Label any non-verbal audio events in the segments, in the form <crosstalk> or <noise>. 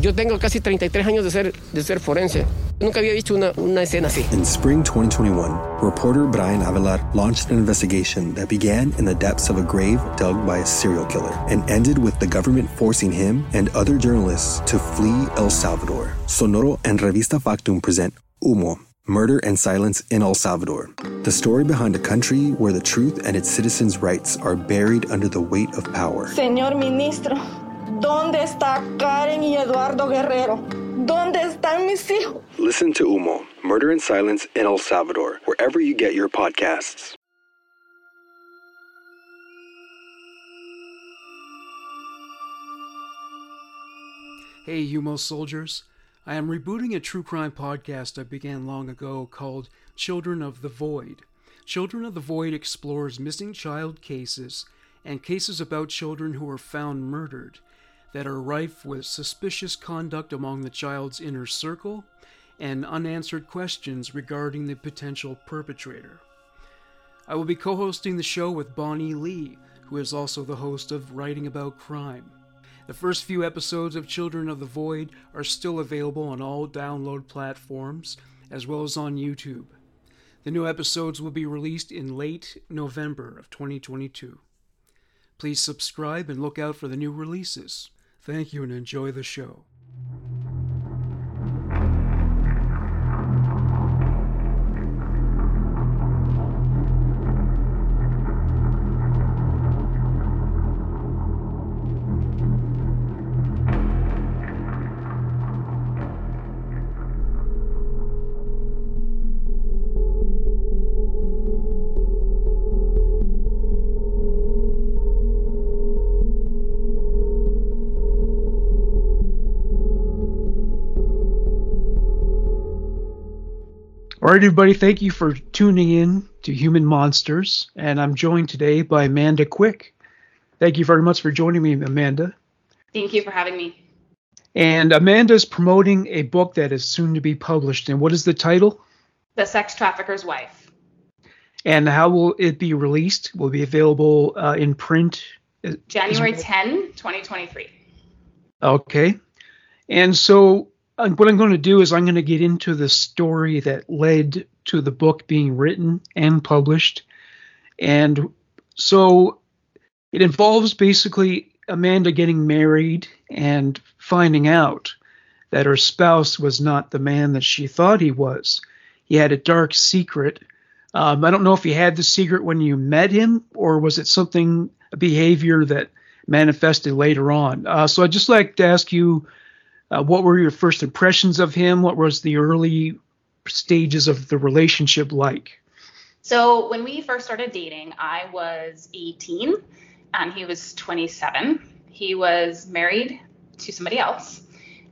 Yo tengo casi 33 años de ser, de ser forense. Nunca había visto una, una escena así. In spring 2021, reporter Bryan Avelar launched an investigation that began in the depths of a grave dug by a serial killer and ended with the government forcing him and other journalists to flee El Salvador. Sonoro and Revista Factum present Humo, Murder and Silence in El Salvador. The story behind a country where the truth and its citizens' rights are buried under the weight of power. Señor ministro, ¿dónde está Karen y Eduardo Guerrero? ¿Dónde están mis hijos? Listen to Humo, Murder in Silence in El Salvador, wherever you get your podcasts. Hey, Humo soldiers. I am rebooting a true crime podcast I began long ago called Children of the Void. Children of the Void explores missing child cases and cases about children who are found murdered that are rife with suspicious conduct among the child's inner circle and unanswered questions regarding the potential perpetrator. I will be co hosting the show with Bonnie Lee, who is also the host of Writing About Crime. The first few episodes of Children of the Void are still available on all download platforms, as well as on YouTube. The new episodes will be released in late November of 2022. Please subscribe and look out for the new releases. Thank you and enjoy the show. All right, everybody, thank you for tuning in to Human Monsters. And I'm joined today by Amanda Quick. Thank you very much for joining me, Amanda. Thank you for having me. And Amanda is promoting a book that is soon to be published. And what is the title? The Sex Trafficker's Wife. And how will it be released? Will it be available uh, in print? January 10, 2023. Okay. And so what I'm going to do is I'm going to get into the story that led to the book being written and published. And so it involves basically Amanda getting married and finding out that her spouse was not the man that she thought he was. He had a dark secret. Um, I don't know if he had the secret when you met him, or was it something, a behavior that manifested later on. Uh, so I'd just like to ask you uh, what were your first impressions of him? What was the early stages of the relationship like? So when we first started dating, I was 18 and he was 27. He was married to somebody else,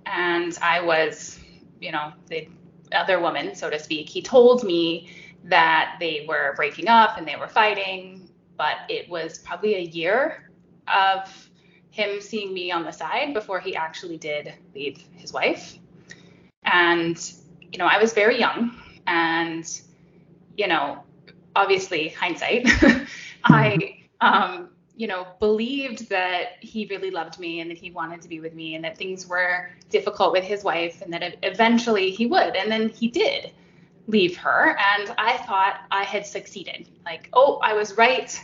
and I was, you know, the other woman, so to speak. He told me that they were breaking up and they were fighting, but it was probably a year of him seeing me on the side before he actually did leave his wife. And, you know, I was very young and, you know, obviously hindsight, <laughs> I, um, you know, believed that he really loved me and that he wanted to be with me and that things were difficult with his wife and that eventually he would. And then he did leave her. And I thought I had succeeded. Like, oh, I was right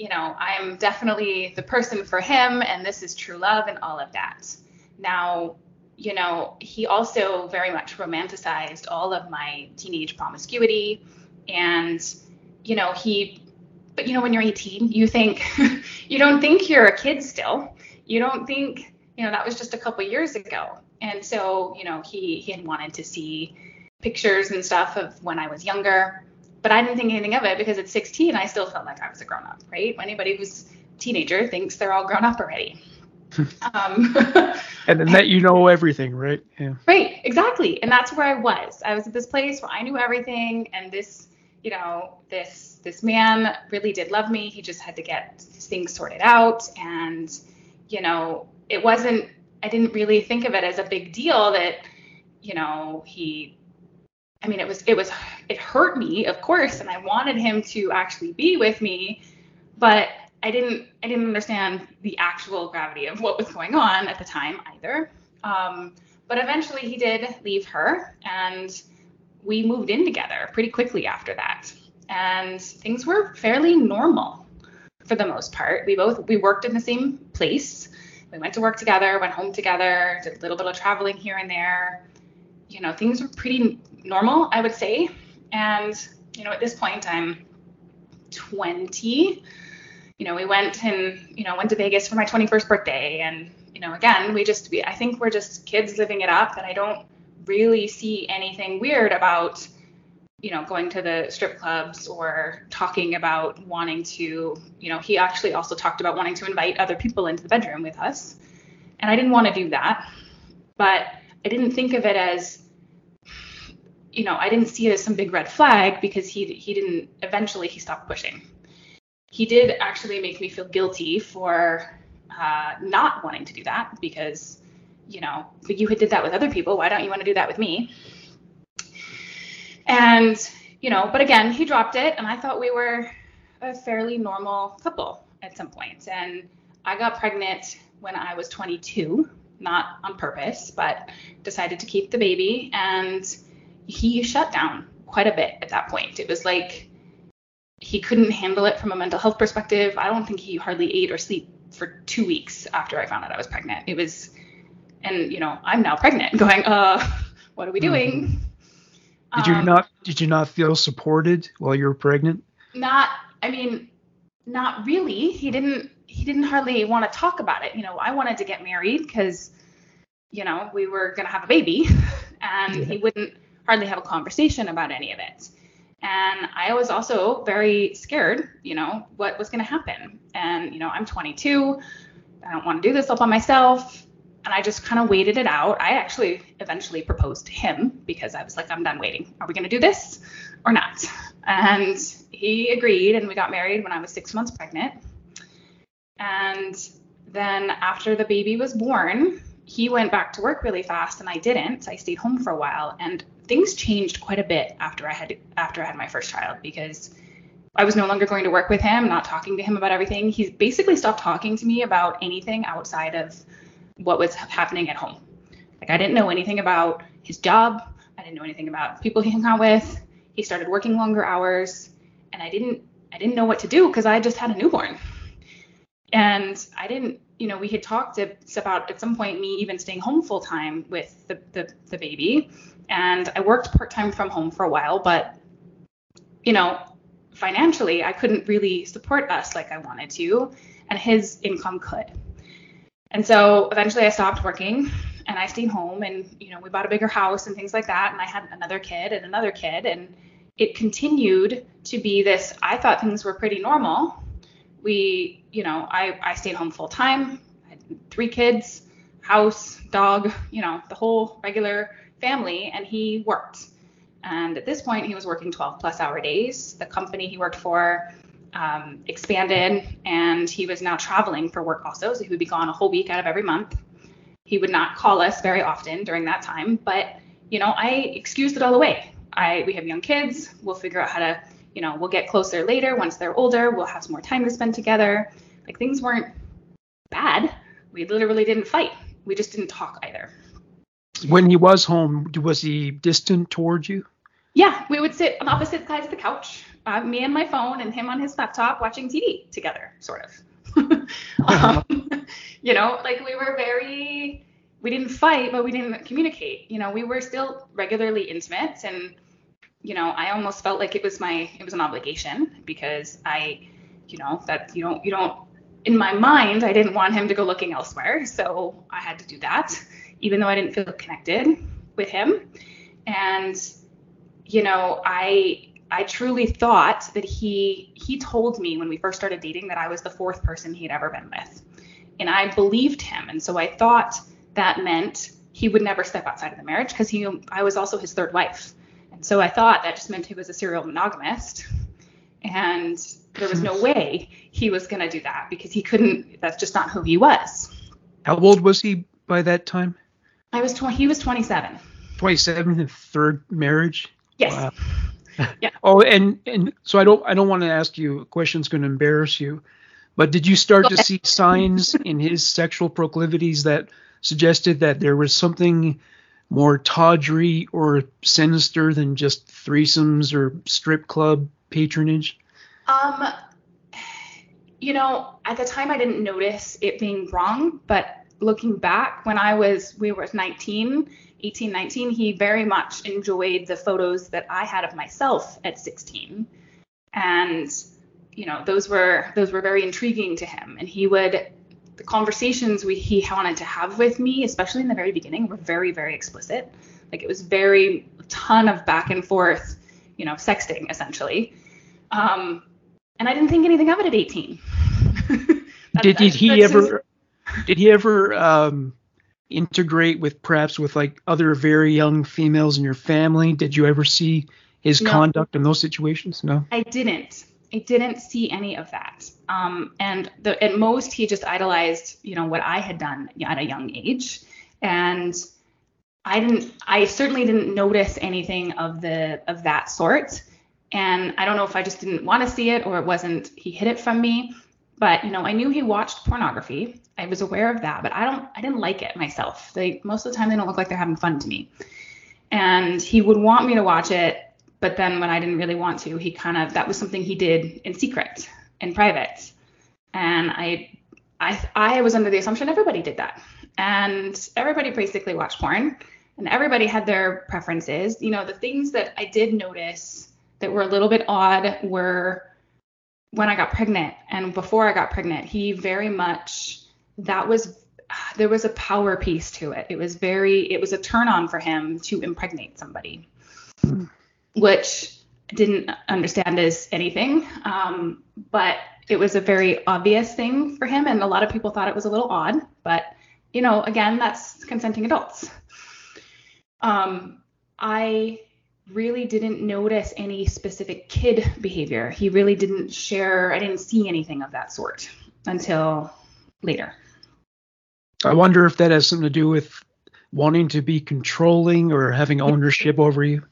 you know, I'm definitely the person for him and this is true love and all of that. Now, you know, he also very much romanticized all of my teenage promiscuity. And, you know, he, but you know, when you're 18, you think, <laughs> you don't think you're a kid still. You don't think, you know, that was just a couple years ago. And so, you know, he, he had wanted to see pictures and stuff of when I was younger, but I didn't think anything of it because at 16, I still felt like I was a grown up, right? Anybody who's teenager thinks they're all grown up already. <laughs> um, <laughs> and then that you know everything, right? Yeah. Right, exactly. And that's where I was. I was at this place where I knew everything, and this, you know, this this man really did love me. He just had to get things sorted out, and you know, it wasn't. I didn't really think of it as a big deal that, you know, he. I mean, it was it was it hurt me, of course, and I wanted him to actually be with me, but I didn't I didn't understand the actual gravity of what was going on at the time either. Um, but eventually he did leave her, and we moved in together pretty quickly after that. And things were fairly normal for the most part. We both we worked in the same place. We went to work together, went home together, did a little bit of traveling here and there. You know, things were pretty normal, I would say. And you know, at this point, I'm 20 you know, we went and, you know, went to Vegas for my 21st birthday. And, you know, again, we just, we, I think we're just kids living it up. And I don't really see anything weird about, you know, going to the strip clubs or talking about wanting to, you know, he actually also talked about wanting to invite other people into the bedroom with us. And I didn't want to do that. But I didn't think of it as, you know, I didn't see it as some big red flag because he he didn't eventually he stopped pushing he did actually make me feel guilty for uh, not wanting to do that because, you know, you had did that with other people. Why don't you want to do that with me? And, you know, but again, he dropped it, and I thought we were a fairly normal couple at some point. And I got pregnant when I was 22, not on purpose, but decided to keep the baby. And he shut down quite a bit at that point. It was like he couldn't handle it from a mental health perspective. I don't think he hardly ate or sleep for two weeks after I found out I was pregnant. It was, and you know, I'm now pregnant, <laughs> going, uh, what are we doing? Mm-hmm. Did you um, not? Did you not feel supported while you were pregnant? Not. I mean, not really. He didn't. He didn't hardly want to talk about it. You know, I wanted to get married because, you know, we were gonna have a baby, <laughs> and yeah. he wouldn't hardly have a conversation about any of it. And I was also very scared, you know, what was going to happen. And, you know, I'm 22. I don't want to do this all by myself. And I just kind of waited it out. I actually eventually proposed to him because I was like, I'm done waiting. Are we going to do this or not? And he agreed, and we got married when I was six months pregnant. And then after the baby was born, he went back to work really fast and I didn't. I stayed home for a while and things changed quite a bit after I had after I had my first child because I was no longer going to work with him, not talking to him about everything. He basically stopped talking to me about anything outside of what was happening at home. Like I didn't know anything about his job. I didn't know anything about people he hung out with. He started working longer hours and I didn't I didn't know what to do because I just had a newborn. And I didn't you know, we had talked about at some point me even staying home full time with the, the, the baby. And I worked part time from home for a while, but, you know, financially, I couldn't really support us like I wanted to, and his income could. And so eventually I stopped working and I stayed home and, you know, we bought a bigger house and things like that. And I had another kid and another kid. And it continued to be this, I thought things were pretty normal we, you know, I, I stayed home full time, three kids, house, dog, you know, the whole regular family, and he worked. And at this point, he was working 12 plus hour days. The company he worked for um, expanded, and he was now traveling for work also. So he would be gone a whole week out of every month. He would not call us very often during that time, but you know, I excused it all away. I we have young kids. We'll figure out how to you know, we'll get closer later once they're older. We'll have some more time to spend together. Like things weren't bad. We literally didn't fight. We just didn't talk either. When he was home, was he distant towards you? Yeah, we would sit on opposite sides of the couch, uh, me and my phone, and him on his laptop watching TV together, sort of. <laughs> um, <laughs> you know, like we were very, we didn't fight, but we didn't communicate. You know, we were still regularly intimate and you know, I almost felt like it was my it was an obligation because I, you know, that you don't you don't in my mind I didn't want him to go looking elsewhere, so I had to do that, even though I didn't feel connected with him. And you know, I I truly thought that he he told me when we first started dating that I was the fourth person he'd ever been with. And I believed him. And so I thought that meant he would never step outside of the marriage because he I was also his third wife. And so I thought that just meant he was a serial monogamist. And there was no way he was going to do that because he couldn't, that's just not who he was. How old was he by that time? I was 20, he was 27. 27, third marriage? Yes. Wow. <laughs> yeah. Oh, and and so I don't I don't want to ask you a question that's going to embarrass you, but did you start to see signs in his sexual proclivities that suggested that there was something more tawdry or sinister than just threesomes or strip club patronage? Um, you know, at the time I didn't notice it being wrong, but looking back when I was, we were 19, 18, 19, he very much enjoyed the photos that I had of myself at 16. And, you know, those were, those were very intriguing to him. And he would the conversations we he wanted to have with me, especially in the very beginning, were very very explicit. Like it was very a ton of back and forth, you know, sexting essentially. Um, and I didn't think anything of it at 18. <laughs> did, did he ever? Did he ever um, integrate with perhaps with like other very young females in your family? Did you ever see his no, conduct in those situations? No. I didn't. I didn't see any of that. Um, and the, at most, he just idolized, you know, what I had done at a young age. And I didn't, I certainly didn't notice anything of the of that sort. And I don't know if I just didn't want to see it or it wasn't, he hid it from me. But you know, I knew he watched pornography. I was aware of that, but I don't, I didn't like it myself. They most of the time they don't look like they're having fun to me. And he would want me to watch it but then when I didn't really want to, he kind of that was something he did in secret, in private. And I I I was under the assumption everybody did that. And everybody basically watched porn and everybody had their preferences. You know, the things that I did notice that were a little bit odd were when I got pregnant and before I got pregnant, he very much that was there was a power piece to it. It was very it was a turn on for him to impregnate somebody. Mm which didn't understand as anything. Um, but it was a very obvious thing for him, and a lot of people thought it was a little odd. But you know, again, that's consenting adults. Um, I really didn't notice any specific kid behavior. He really didn't share. I didn't see anything of that sort until later. I wonder if that has something to do with wanting to be controlling or having ownership over you.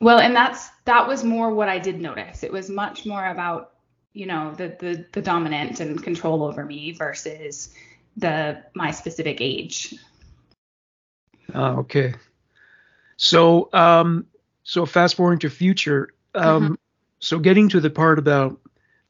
Well, and that's that was more what I did notice. It was much more about, you know, the the the dominant and control over me versus the my specific age. Oh, okay. So um so fast forward to future. Um mm-hmm. so getting to the part about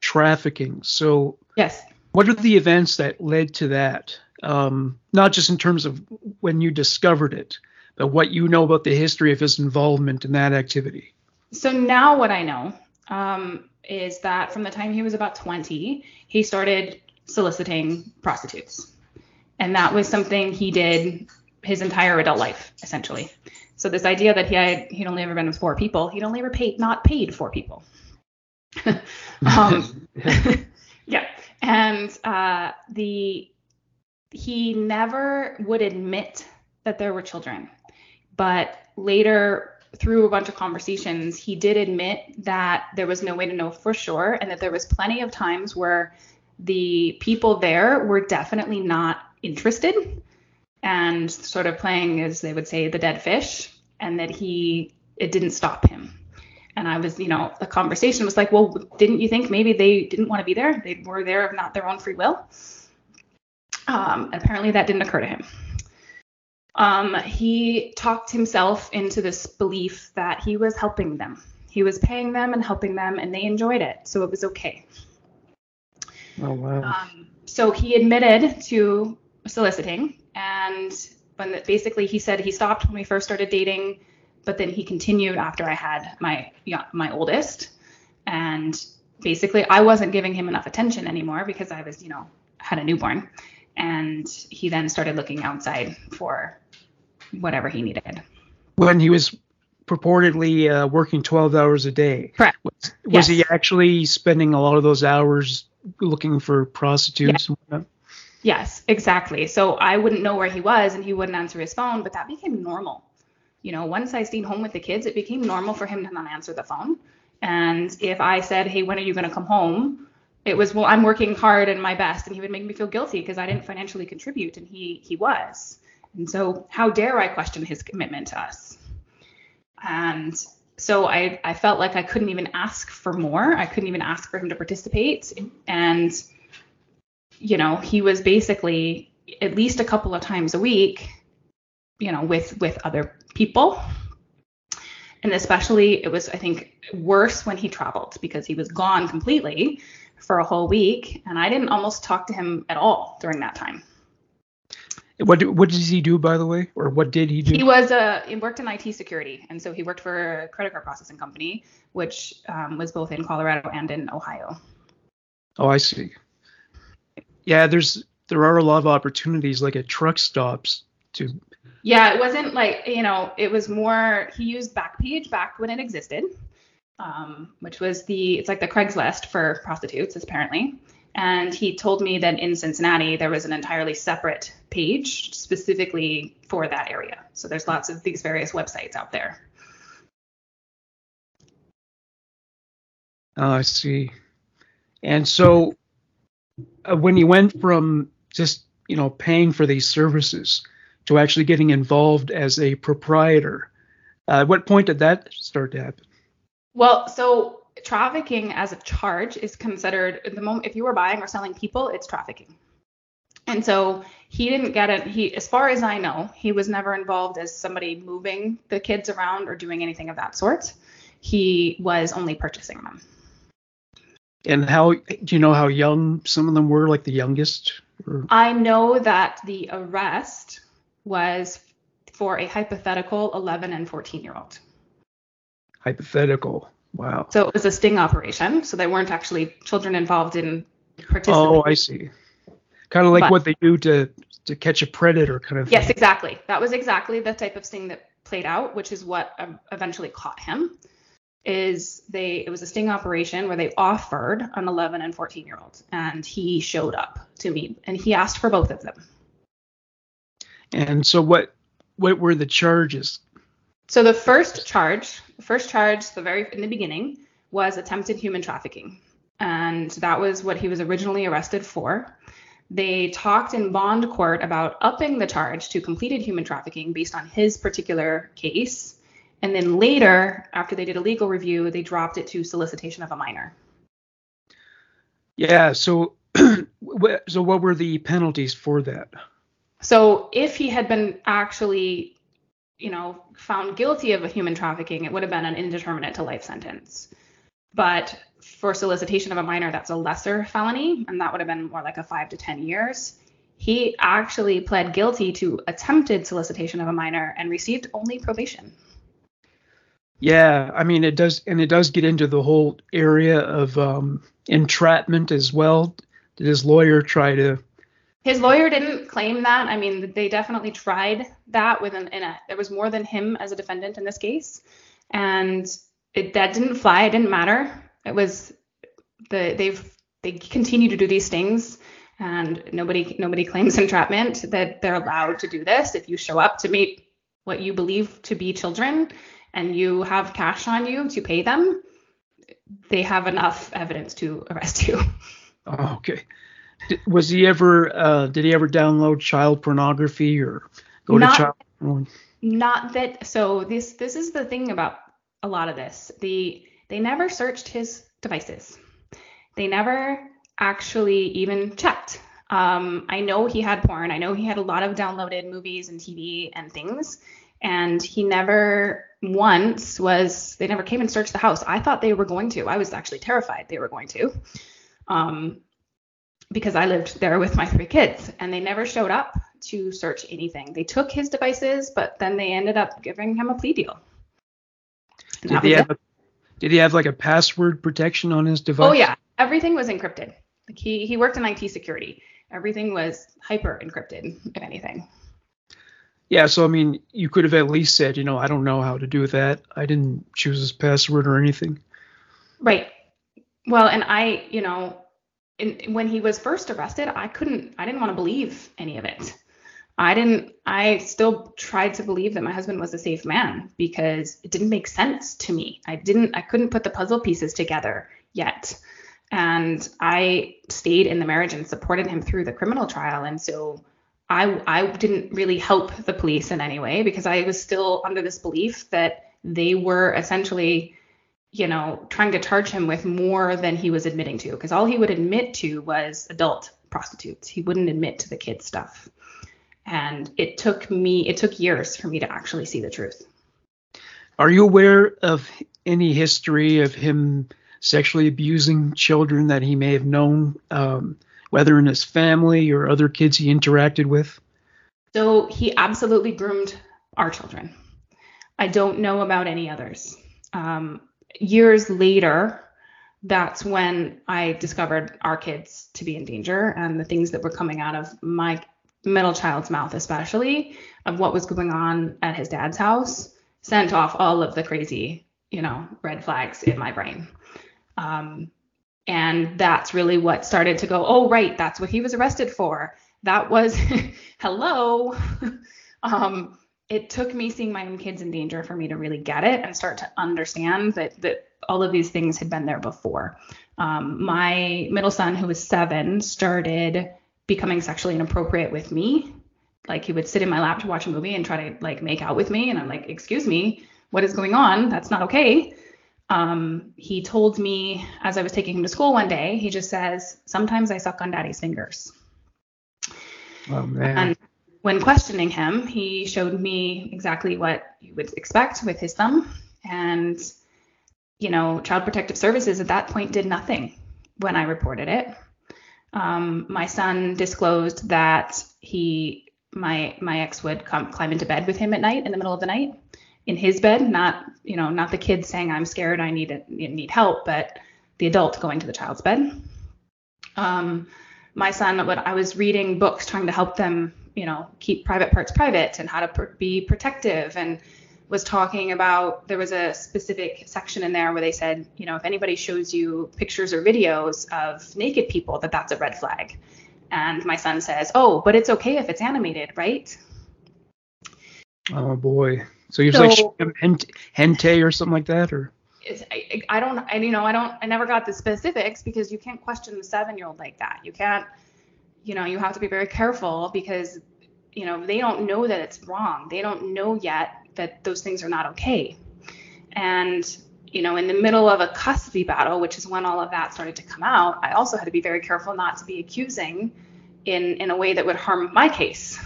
trafficking. So Yes. What are the events that led to that? Um, not just in terms of when you discovered it, uh, what you know about the history of his involvement in that activity. So now what I know um, is that from the time he was about 20, he started soliciting prostitutes, and that was something he did his entire adult life, essentially. So this idea that he had he'd only ever been with four people, he'd only ever paid not paid four people. <laughs> um, <laughs> <laughs> yeah, and uh, the he never would admit that there were children but later, through a bunch of conversations, he did admit that there was no way to know for sure and that there was plenty of times where the people there were definitely not interested and sort of playing, as they would say, the dead fish, and that he it didn't stop him. And I was, you know, the conversation was like, well, didn't you think maybe they didn't want to be there? They were there of not their own free will. Um, apparently, that didn't occur to him um, he talked himself into this belief that he was helping them. He was paying them and helping them, and they enjoyed it, so it was okay. Oh wow. Um, so he admitted to soliciting, and When basically he said he stopped when we first started dating, but then he continued after I had my my oldest, and basically I wasn't giving him enough attention anymore because I was you know had a newborn, and he then started looking outside for whatever he needed. When he was purportedly uh, working 12 hours a day. Correct. Was, was Yes. he actually spending a lot of those hours looking for prostitutes? whatnot? Yes, exactly. So I wouldn't know where he was and he wouldn't answer his phone, but that became normal. You know, once I stayed home with the kids, it became normal for him to not answer the phone. And if I said, "Hey, when are you going to come home?" It was, "Well, I'm working hard and my best," and he would make me feel guilty because I didn't financially contribute and he he was. And so, how dare I question his commitment to us? And so I I felt like I couldn't even ask for more. I couldn't even ask for him to participate and you know, he was basically at least a couple of times a week, you know, with with other people. And especially it was I think worse when he traveled because he was gone completely for a whole week and I didn't almost talk to him at all during that time. What what does he do, by the way, or what did he do? He was a he worked in IT security, and so he worked for a credit card processing company, which um, was both in Colorado and in Ohio. oh, I see. Yeah, there's there are a lot of opportunities like at truck stops to. Yeah, it wasn't like you know, it was more he used Backpage back when it existed, um, which was the it's like the Craigslist for prostitutes apparently. And he told me that in Cincinnati there was an entirely separate page specifically for that area. So there's lots of these various websites out there. Oh, I see. And so, uh, when you went from just you know paying for these services to actually getting involved as a proprietor, uh, at what point did that start to happen? Well, so trafficking as a charge is considered the moment if you were buying or selling people, it's trafficking. And so he didn't get it. He, as far as I know, he was never involved as somebody moving the kids around or doing anything of that sort. He was only purchasing them. And how do you know how young some of them were, like the youngest? Or, I know that the arrest was for a hypothetical 11 and 14 year old. Hypothetical. Wow. So it was a sting operation. So they weren't actually children involved in participating. Oh, I see. Kind of like But- what they do to to catch a predator, kind of. Yes, thing. exactly. That was exactly the type of sting that played out, which is what um, eventually caught him. Is they it was a sting operation where they offered an 11 and 14 year old, and he showed up to me, and he asked for both of them. And so what what were the charges? So the first charge, the first charge, the very in the beginning, was attempted human trafficking, and that was what he was originally arrested for. They talked in bond court about upping the charge to completed human trafficking based on his particular case, and then later, after they did a legal review, they dropped it to solicitation of a minor. Yeah. So <clears throat> so what were the penalties for that? So if he had been actually, you know, found guilty of human trafficking, it would have been an indeterminate to life sentence. But for solicitation of a minor, that's a lesser felony, and that would have been more like a five to ten years. He actually pled guilty to attempted solicitation of a minor and received only probation. Yeah, I mean it does, and it does get into the whole area of um, entrapment as well. Did his lawyer try to? His lawyer didn't claim that. I mean, they definitely tried that with an in a there was more than him as a defendant in this case. And it that didn't fly, it didn't matter. It was the they've they continue to do these things and nobody nobody claims entrapment that they're allowed to do this if you show up to meet what you believe to be children and you have cash on you to pay them they have enough evidence to arrest you <laughs> Oh, okay. Did, was he ever? Uh, did he ever download child pornography or go Not- to child? porn? not that so this this is the thing about a lot of this the they never searched his devices they never actually even checked um, i know he had porn i know he had a lot of downloaded movies and tv and things and he never once was they never came and searched the house i thought they were going to i was actually terrified they were going to um, because I lived there with my three kids and they never showed up. to search anything. They took his devices, but then they ended up giving him a plea deal. Did he, have did he have like a password protection on his oh, device? Oh yeah, everything was encrypted. Like he he worked in IT security. Everything was hyper encrypted, if anything. Yeah, so I mean, you could have at least said, you know, I don't know how to do that. I didn't choose his password or anything. Right. Well, and I, you know, in, when he was first arrested, I couldn't, I didn't want to believe any of it. I didn't, I still tried to believe that my husband was a safe man because it didn't make sense to me. I didn't, I couldn't put the puzzle pieces together yet. And I stayed in the marriage and supported him through the criminal trial. And so I I didn't really help the police in any way because I was still under this belief that they were essentially you know trying to charge him with more than he was admitting to because all he would admit to was adult prostitutes. He wouldn't admit to the kid stuff. And it took me it took years for me to actually see the truth. Are you aware of any history of him sexually abusing children that he may have known um, whether in his family or other kids he interacted with? So he absolutely groomed our children. I don't know about any others. Um, years later, that's when I discovered our kids to be in danger and the things that were coming out of my middle child's mouth, especially of what was going on at his dad's house, sent off all of the crazy, you know, red flags in my brain. Um, and that's really what started to go, oh, right, that's what he was arrested for. That was, <laughs> hello. <laughs> um, it took me seeing my own kids in danger for me to really get it and start to understand that, that all of these things had been there before. Um, my middle son, who was seven, started becoming sexually inappropriate with me. Like he would sit in my lap to watch a movie and try to like make out with me. And I'm like, excuse me, what is going on? That's not okay um, he told me as I was taking him to school one day, he just says, Sometimes I suck on daddy's fingers. Oh, man. And when questioning him, he showed me exactly what you would expect with his thumb. And, you know, Child Protective Services at that point did nothing when I reported it. Um, my son disclosed that he, my my ex would come climb into bed with him at night in the middle of the night in his bed, not you know not the kid saying I'm scared, I need it, need help, but the adult going to the child's bed. Um, my son, what I was reading books trying to help them, you know, keep private parts private and how to pr- be protective and was talking about there was a specific section in there where they said, you know, if anybody shows you pictures or videos of naked people, that that's a red flag. And my son says, "Oh, but it's okay if it's animated, right?" Oh boy. So you're so, like hentai or something like that, or? I, I don't, I, you know, I don't, I never got the specifics because you can't question the seven-year-old like that. You can't, you know, you have to be very careful because, you know, they don't know that it's wrong. They don't know yet that those things are not okay. And, you know, in the middle of a custody battle, which is when all of that started to come out, I also had to be very careful not to be accusing in in a way that would harm my case.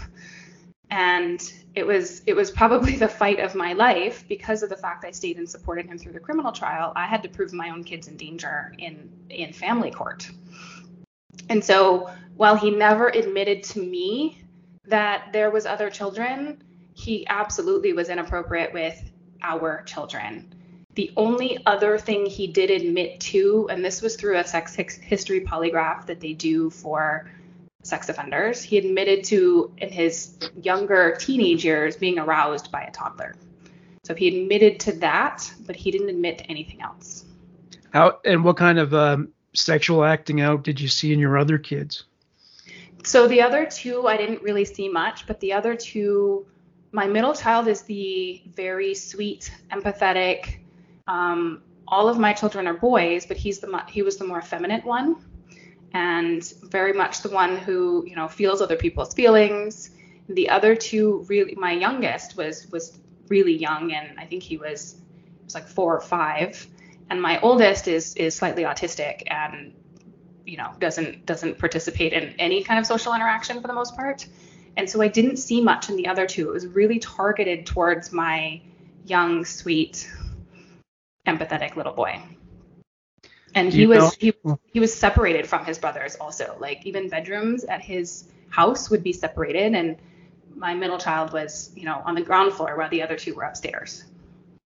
And it was it was probably <laughs> the fight of my life because of the fact I stayed and supported him through the criminal trial. I had to prove my own kids in danger in in family court. And so while he never admitted to me that there was other children, he absolutely was inappropriate with our children. The only other thing he did admit to, and this was through a sex history polygraph that they do for sex offenders. He admitted to, in his younger teenage years, being aroused by a toddler. So he admitted to that, but he didn't admit to anything else. How and what kind of um, sexual acting out did you see in your other kids? So the other two, I didn't really see much, but the other two, my middle child is the very sweet, empathetic. Um, all of my children are boys, but he's the he was the more effeminate one and very much the one who you know feels other people's feelings the other two really my youngest was was really young and i think he was was like four or five and my oldest is is slightly autistic and you know doesn't doesn't participate in any kind of social interaction for the most part. And so i didn't see much in the other two. It was really targeted towards my young sweet empathetic little boy. And he was he, he was separated from his brothers also. Like even bedrooms at his house would be separated and my middle child was you know on the ground floor while the other two were upstairs.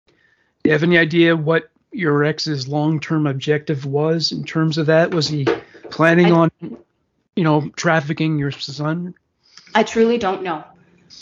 Do you have any idea what your ex's long-term objective was in terms of that? Was he planning I, on you know trafficking your son? I truly don't know.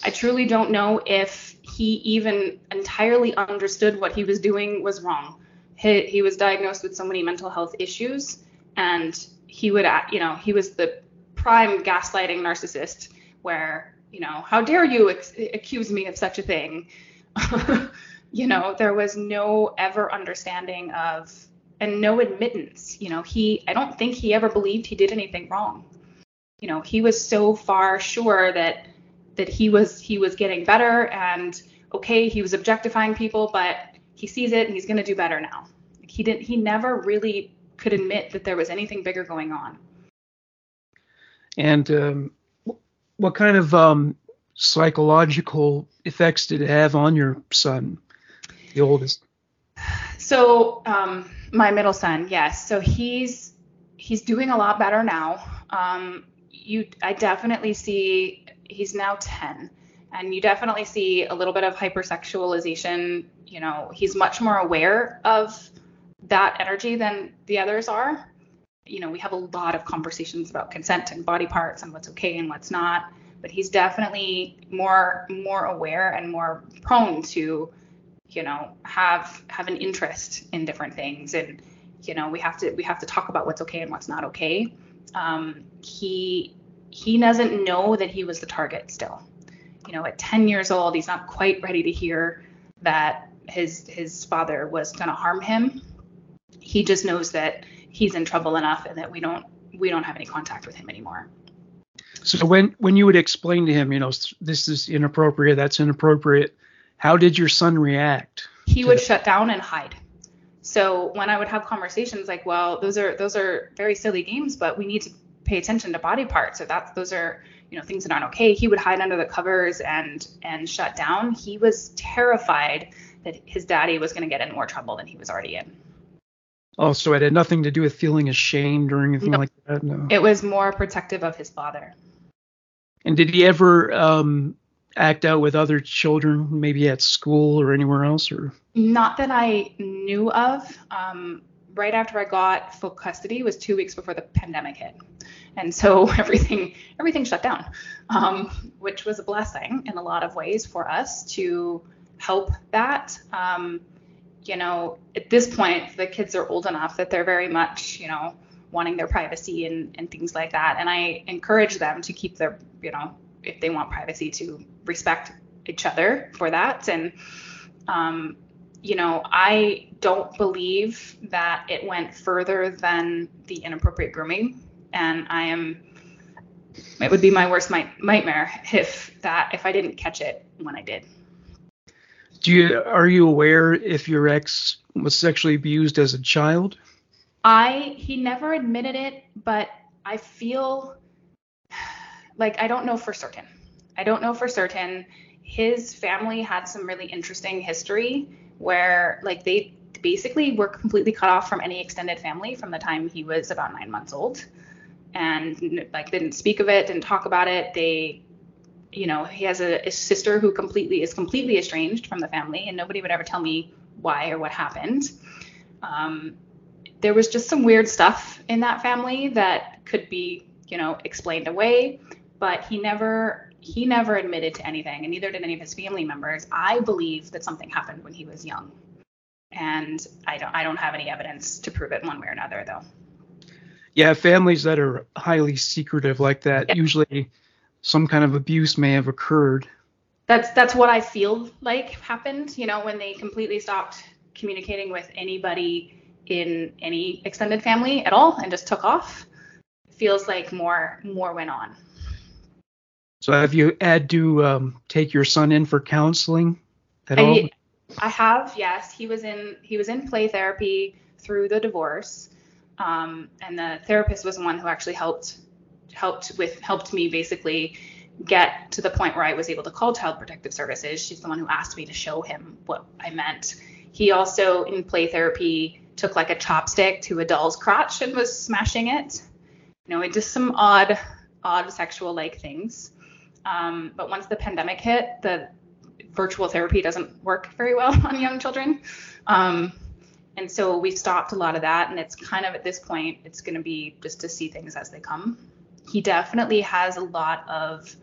I truly don't know if he even entirely understood what he was doing was wrong. He, he was diagnosed with so many mental health issues and he would uh, you know he was the prime gaslighting narcissist where you know how dare you ex- accuse me of such a thing? <laughs> You know there was no ever understanding of and no admittance you know he i don't think he ever believed he did anything wrong you know he was so far sure that that he was he was getting better and okay he was objectifying people but he sees it and he's going to do better now. He didn't. He never really could admit that there was anything bigger going on. And um, what kind of um, psychological effects did it have on your son, the oldest? So um, my middle son, yes. So he's he's doing a lot better now. Um, you, I definitely see he's now 10 and you definitely see a little bit of hypersexualization you know he's much more aware of that energy than the others are you know we have a lot of conversations about consent and body parts and what's okay and what's not but he's definitely more more aware and more prone to you know have have an interest in different things and you know we have to we have to talk about what's okay and what's not okay um, he he doesn't know that he was the target still you know at 10 years old he's not quite ready to hear that his his father was going to harm him. He just knows that he's in trouble enough and that we don't we don't have any contact with him anymore. So when when you would explain to him, you know, this is inappropriate, that's inappropriate, how did your son react? He would that? shut down and hide. So when I would have conversations like, well, those are those are very silly games, but we need to pay attention to body parts. So that's those are you know things that aren't okay. He would hide under the covers and and shut down. He was terrified that his daddy was going to get in more trouble than he was already in. Oh, so it had nothing to do with feeling ashamed or anything no, like that? No. It was more protective of his father. And did he ever um, act out with other children, maybe at school or anywhere else? or? Not that I knew of. Um, right after I got full custody was two weeks before the pandemic hit, and so <laughs> everything everything shut down, um, which was a blessing in a lot of ways for us to help that. Um, you know, at this point, the kids are old enough that they're very much, you know, wanting their privacy and, and things like that. And I encourage them to keep their, you know, if they want privacy, to respect each other for that. And, um, you know, I don't believe that it went further than the inappropriate grooming. And I am, it would be my worst might, nightmare if that, if I didn't catch it when I did. Do you are you aware if your ex was sexually abused as a child? I he never admitted it, but I feel like I don't know for certain. I don't know for certain. His family had some really interesting history where like they basically were completely cut off from any extended family from the time he was about 9 months old and like didn't speak of it, didn't talk about it. They you know, he has a, a, sister who completely is completely estranged from the family, and nobody would ever tell me why or what happened. Um, there was just some weird stuff in that family that could be, you know, explained away, but he never he never admitted to anything, and neither did any of his family members. I believe that something happened when he was young, and I don't I don't have any evidence to prove it one way or another, though. Yeah, families that are highly secretive like that yeah. usually some kind of abuse may have occurred. That's that's what I feel like happened. You know, when they completely stopped communicating with anybody in any extended family at all and just took off. Feels like more more went on. So have you had to um, take your son in for counseling at I, all? I have, yes. He was in he was in play therapy through the divorce, um, and the therapist was the one who actually helped helped with helped me basically get to the point where I was able to call Child Protective Services. She's the one who asked me to show him what I meant. He also in play therapy took like a chopstick to a doll's crotch and was smashing it. You know, it just some odd, odd sexual like things. Um, but once the pandemic hit, the virtual therapy doesn't work very well <laughs> on young children. Um, and so we stopped a lot of that. And it's kind of at this point, it's going to be just to see things as they come. He definitely has a lot of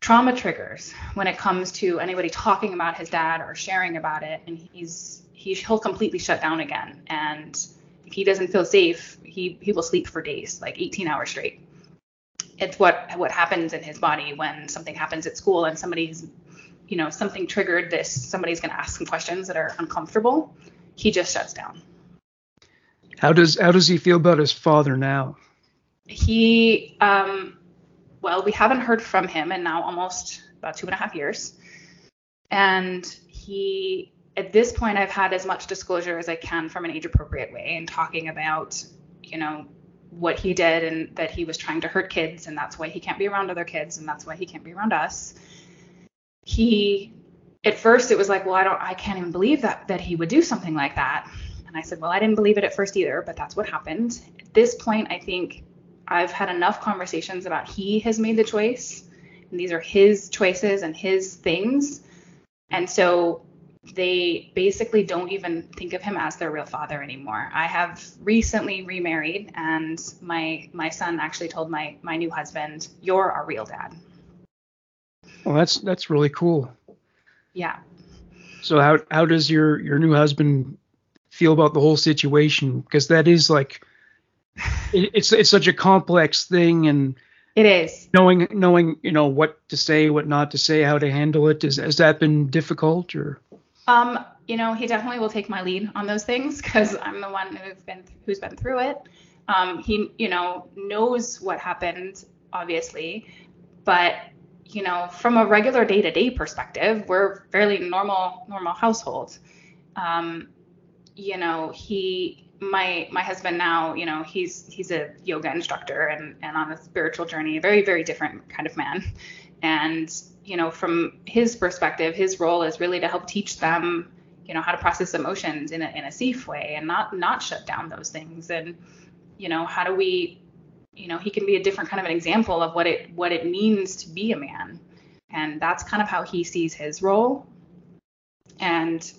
trauma triggers when it comes to anybody talking about his dad or sharing about it. And he's, he, he'll completely shut down again. And if he doesn't feel safe, he, he will sleep for days, like 18 hours straight. It's what, what happens in his body when something happens at school and somebody's you know something triggered this somebody's going to ask some questions that are uncomfortable he just shuts down. How does how does he feel about his father now? He um well we haven't heard from him in now almost about two and a half years. And he at this point i've had as much disclosure as i can from an age appropriate way and talking about you know what he did and that he was trying to hurt kids and that's why he can't be around other kids and that's why he can't be around us. He at first it was like well i don't i can't even believe that that he would do something like that. And i said well i didn't believe it at first either but that's what happened. At this point i think i've had enough conversations about he has made the choice and these are his choices and his things. And so they basically don't even think of him as their real father anymore. I have recently remarried and my my son actually told my my new husband, "You're our real dad." Well, that's that's really cool. Yeah. So how how does your your new husband feel about the whole situation? Because that is like it, it's it's such a complex thing, and it is knowing knowing you know what to say, what not to say, how to handle it. Is, has that been difficult or? Um, you know, he definitely will take my lead on those things because I'm the one who's been who's been through it. Um, he, you know, knows what happened, obviously, but you know, from a regular day-to-day perspective, we're fairly normal normal household. Um, you know, he my my husband now, you know, he's he's a yoga instructor and and on a spiritual journey, very very different kind of man. And you know, from his perspective, his role is really to help teach them, you know, how to process emotions in a in a safe way and not not shut down those things. And you know, how do we you know he can be a different kind of an example of what it what it means to be a man. And that's kind of how he sees his role. And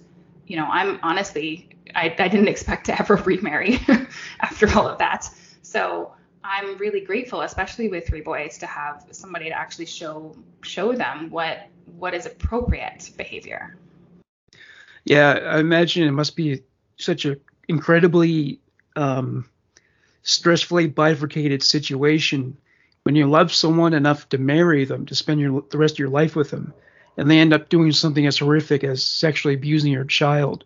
you know i'm honestly i, I didn't expect to ever <laughs> remarry <laughs> after all of that. So i'm really grateful especially with three boys to have somebody to actually show show them what what is appropriate behavior yeah i imagine it must be such a incredibly um stressfully bifurcated situation when you love someone enough to marry them, to spend your, the rest of your life with them, and they end up doing something as horrific as sexually abusing your child.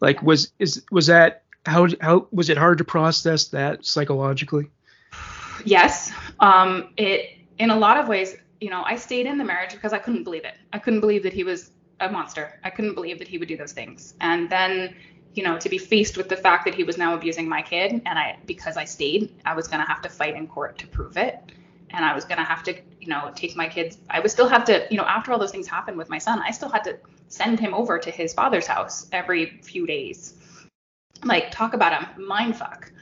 Like, was is was that how how was it hard to process that psychologically? Yes, um, it in a lot of ways. You know, I stayed in the marriage because I couldn't believe it. I couldn't believe that he was a monster. I couldn't believe that he would do those things. And then you know, to be faced with the fact that he was now abusing my kid, and I, because I stayed, I was gonna have to fight in court to prove it, and I was gonna have to, you know, take my kids. I would still have to, you know, after all those things happened with my son, I still had to send him over to his father's house every few days. Like, talk about a mind fuck.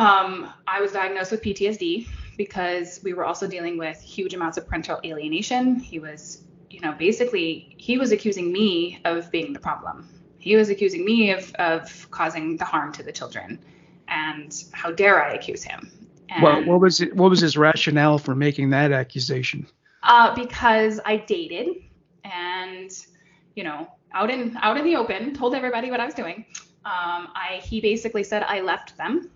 Um, I was diagnosed with PTSD because we were also dealing with huge amounts of parental alienation. He was, you know, basically he was accusing me of being the problem he was accusing me of, of causing the harm to the children. And how dare I accuse him? And, well, what was it, what was his rationale for making that accusation? Uh, because I dated and, you know, out in out in the open, told everybody what I was doing. Um, I he basically said I left them,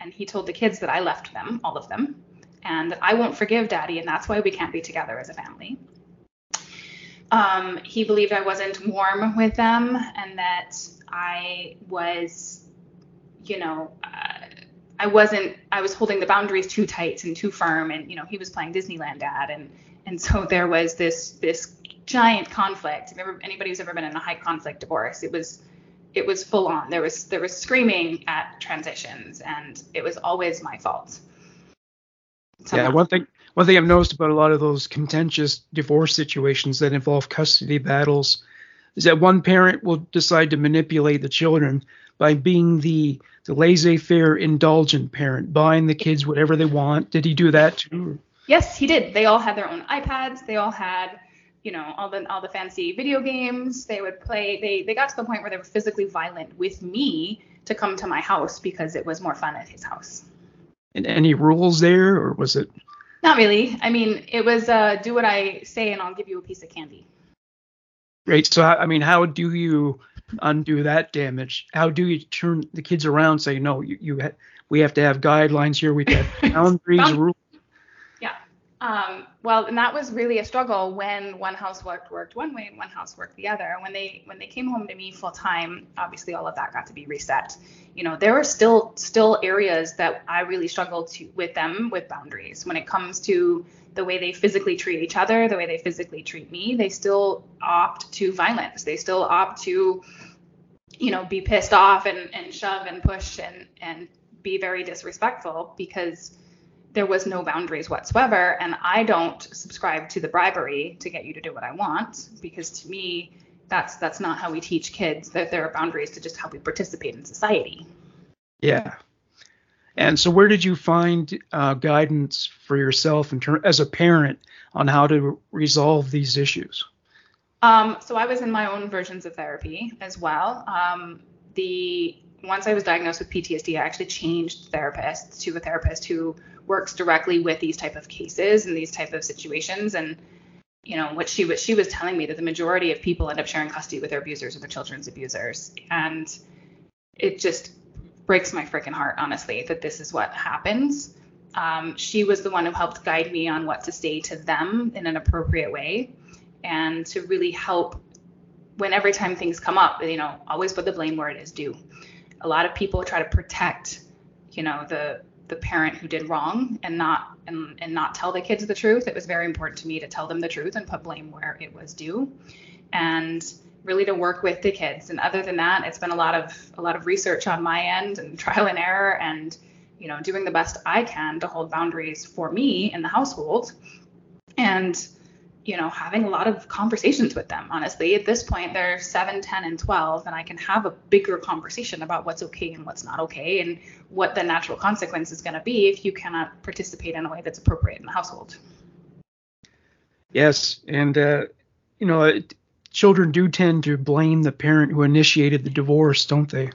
and he told the kids that I left them, all of them, and that I won't forgive daddy, and that's why we can't be together as a family. Um, he believed I wasn't warm with them and that I was, you know, uh, I wasn't, I was holding the boundaries too tight and too firm. And, you know, he was playing Disneyland dad. And, and so <laughs> there was this, this giant conflict. If ever, anybody who's ever been in a high conflict divorce, it was, it was full on. There was, there was screaming at transitions and it was always my fault. Somehow. Yeah, one thing one thing I've noticed about a lot of those contentious divorce situations that involve custody battles is that one parent will decide to manipulate the children by being the the laissez-faire indulgent parent, buying the kids whatever they want. Did he do that too? Yes, he did. They all had their own iPads. They all had, you know, all the all the fancy video games. They would play. They they got to the point where they were physically violent with me to come to my house because it was more fun at his house. And any rules there, or was it? Not really. I mean, it was uh, do what I say and I'll give you a piece of candy. Right. So I mean, how do you undo that damage? How do you turn the kids around? And say no, you, you ha- we have to have guidelines here. We have <laughs> boundaries, rules. Um, well, and that was really a struggle when one house worked worked one way and one house worked the other. When they when they came home to me full time, obviously all of that got to be reset. You know, there were still still areas that I really struggled to with them with boundaries when it comes to the way they physically treat each other, the way they physically treat me. They still opt to violence. They still opt to, you know, be pissed off and, and shove and push and and be very disrespectful because there was no boundaries whatsoever. And I don't subscribe to the bribery to get you to do what I want because to me, that's that's not how we teach kids that there are boundaries to just how we participate in society. Yeah. And so, where did you find uh, guidance for yourself in ter- as a parent on how to resolve these issues? Um, so I was in my own versions of therapy as well. Um, the once I was diagnosed with PTSD, I actually changed therapists to a therapist who works directly with these type of cases and these type of situations. And you know what she was she was telling me that the majority of people end up sharing custody with their abusers or their children's abusers, and it just breaks my freaking heart, honestly, that this is what happens. Um, she was the one who helped guide me on what to say to them in an appropriate way and to really help when every time things come up, you know, always put the blame where it is due. A lot of people try to protect, you know, the the parent who did wrong and not and, and not tell the kids the truth. It was very important to me to tell them the truth and put blame where it was due. And really to work with the kids. And other than that, it's been a lot of a lot of research on my end and <laughs> trial and error and you know doing the best I can to hold boundaries for me in the household. And you know having a lot of conversations with them honestly at this point they're 7 10 and 12 and i can have a bigger conversation about what's okay and what's not okay and what the natural consequence is going to be if you cannot participate in a way that's appropriate in the household yes and uh, you know it, children do tend to blame the parent who initiated the divorce, don't they?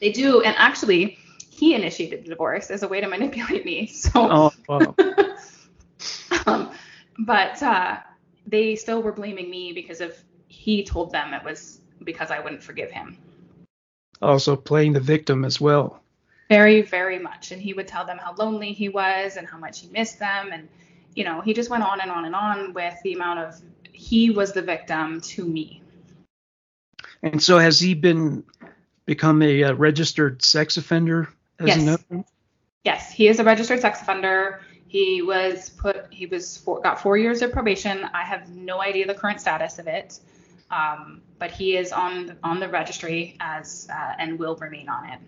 They do, and actually, he initiated the divorce as a way to <laughs> manipulate me. So, oh, wow. <laughs> um, but uh, they still were blaming me because of he told them it was because I wouldn't forgive him. Also, playing the victim as well. Very, very much, and he would tell them how lonely he was and how much he missed them, and you know, he just went on and on and on with the amount of he was the victim to me. And so has he been become a, uh, registered sex offender? yes. Yes, he is a registered sex offender. He was put. He was got four years of probation. I have no idea the current status of it, um, but he is on on the registry as uh, and will remain on it.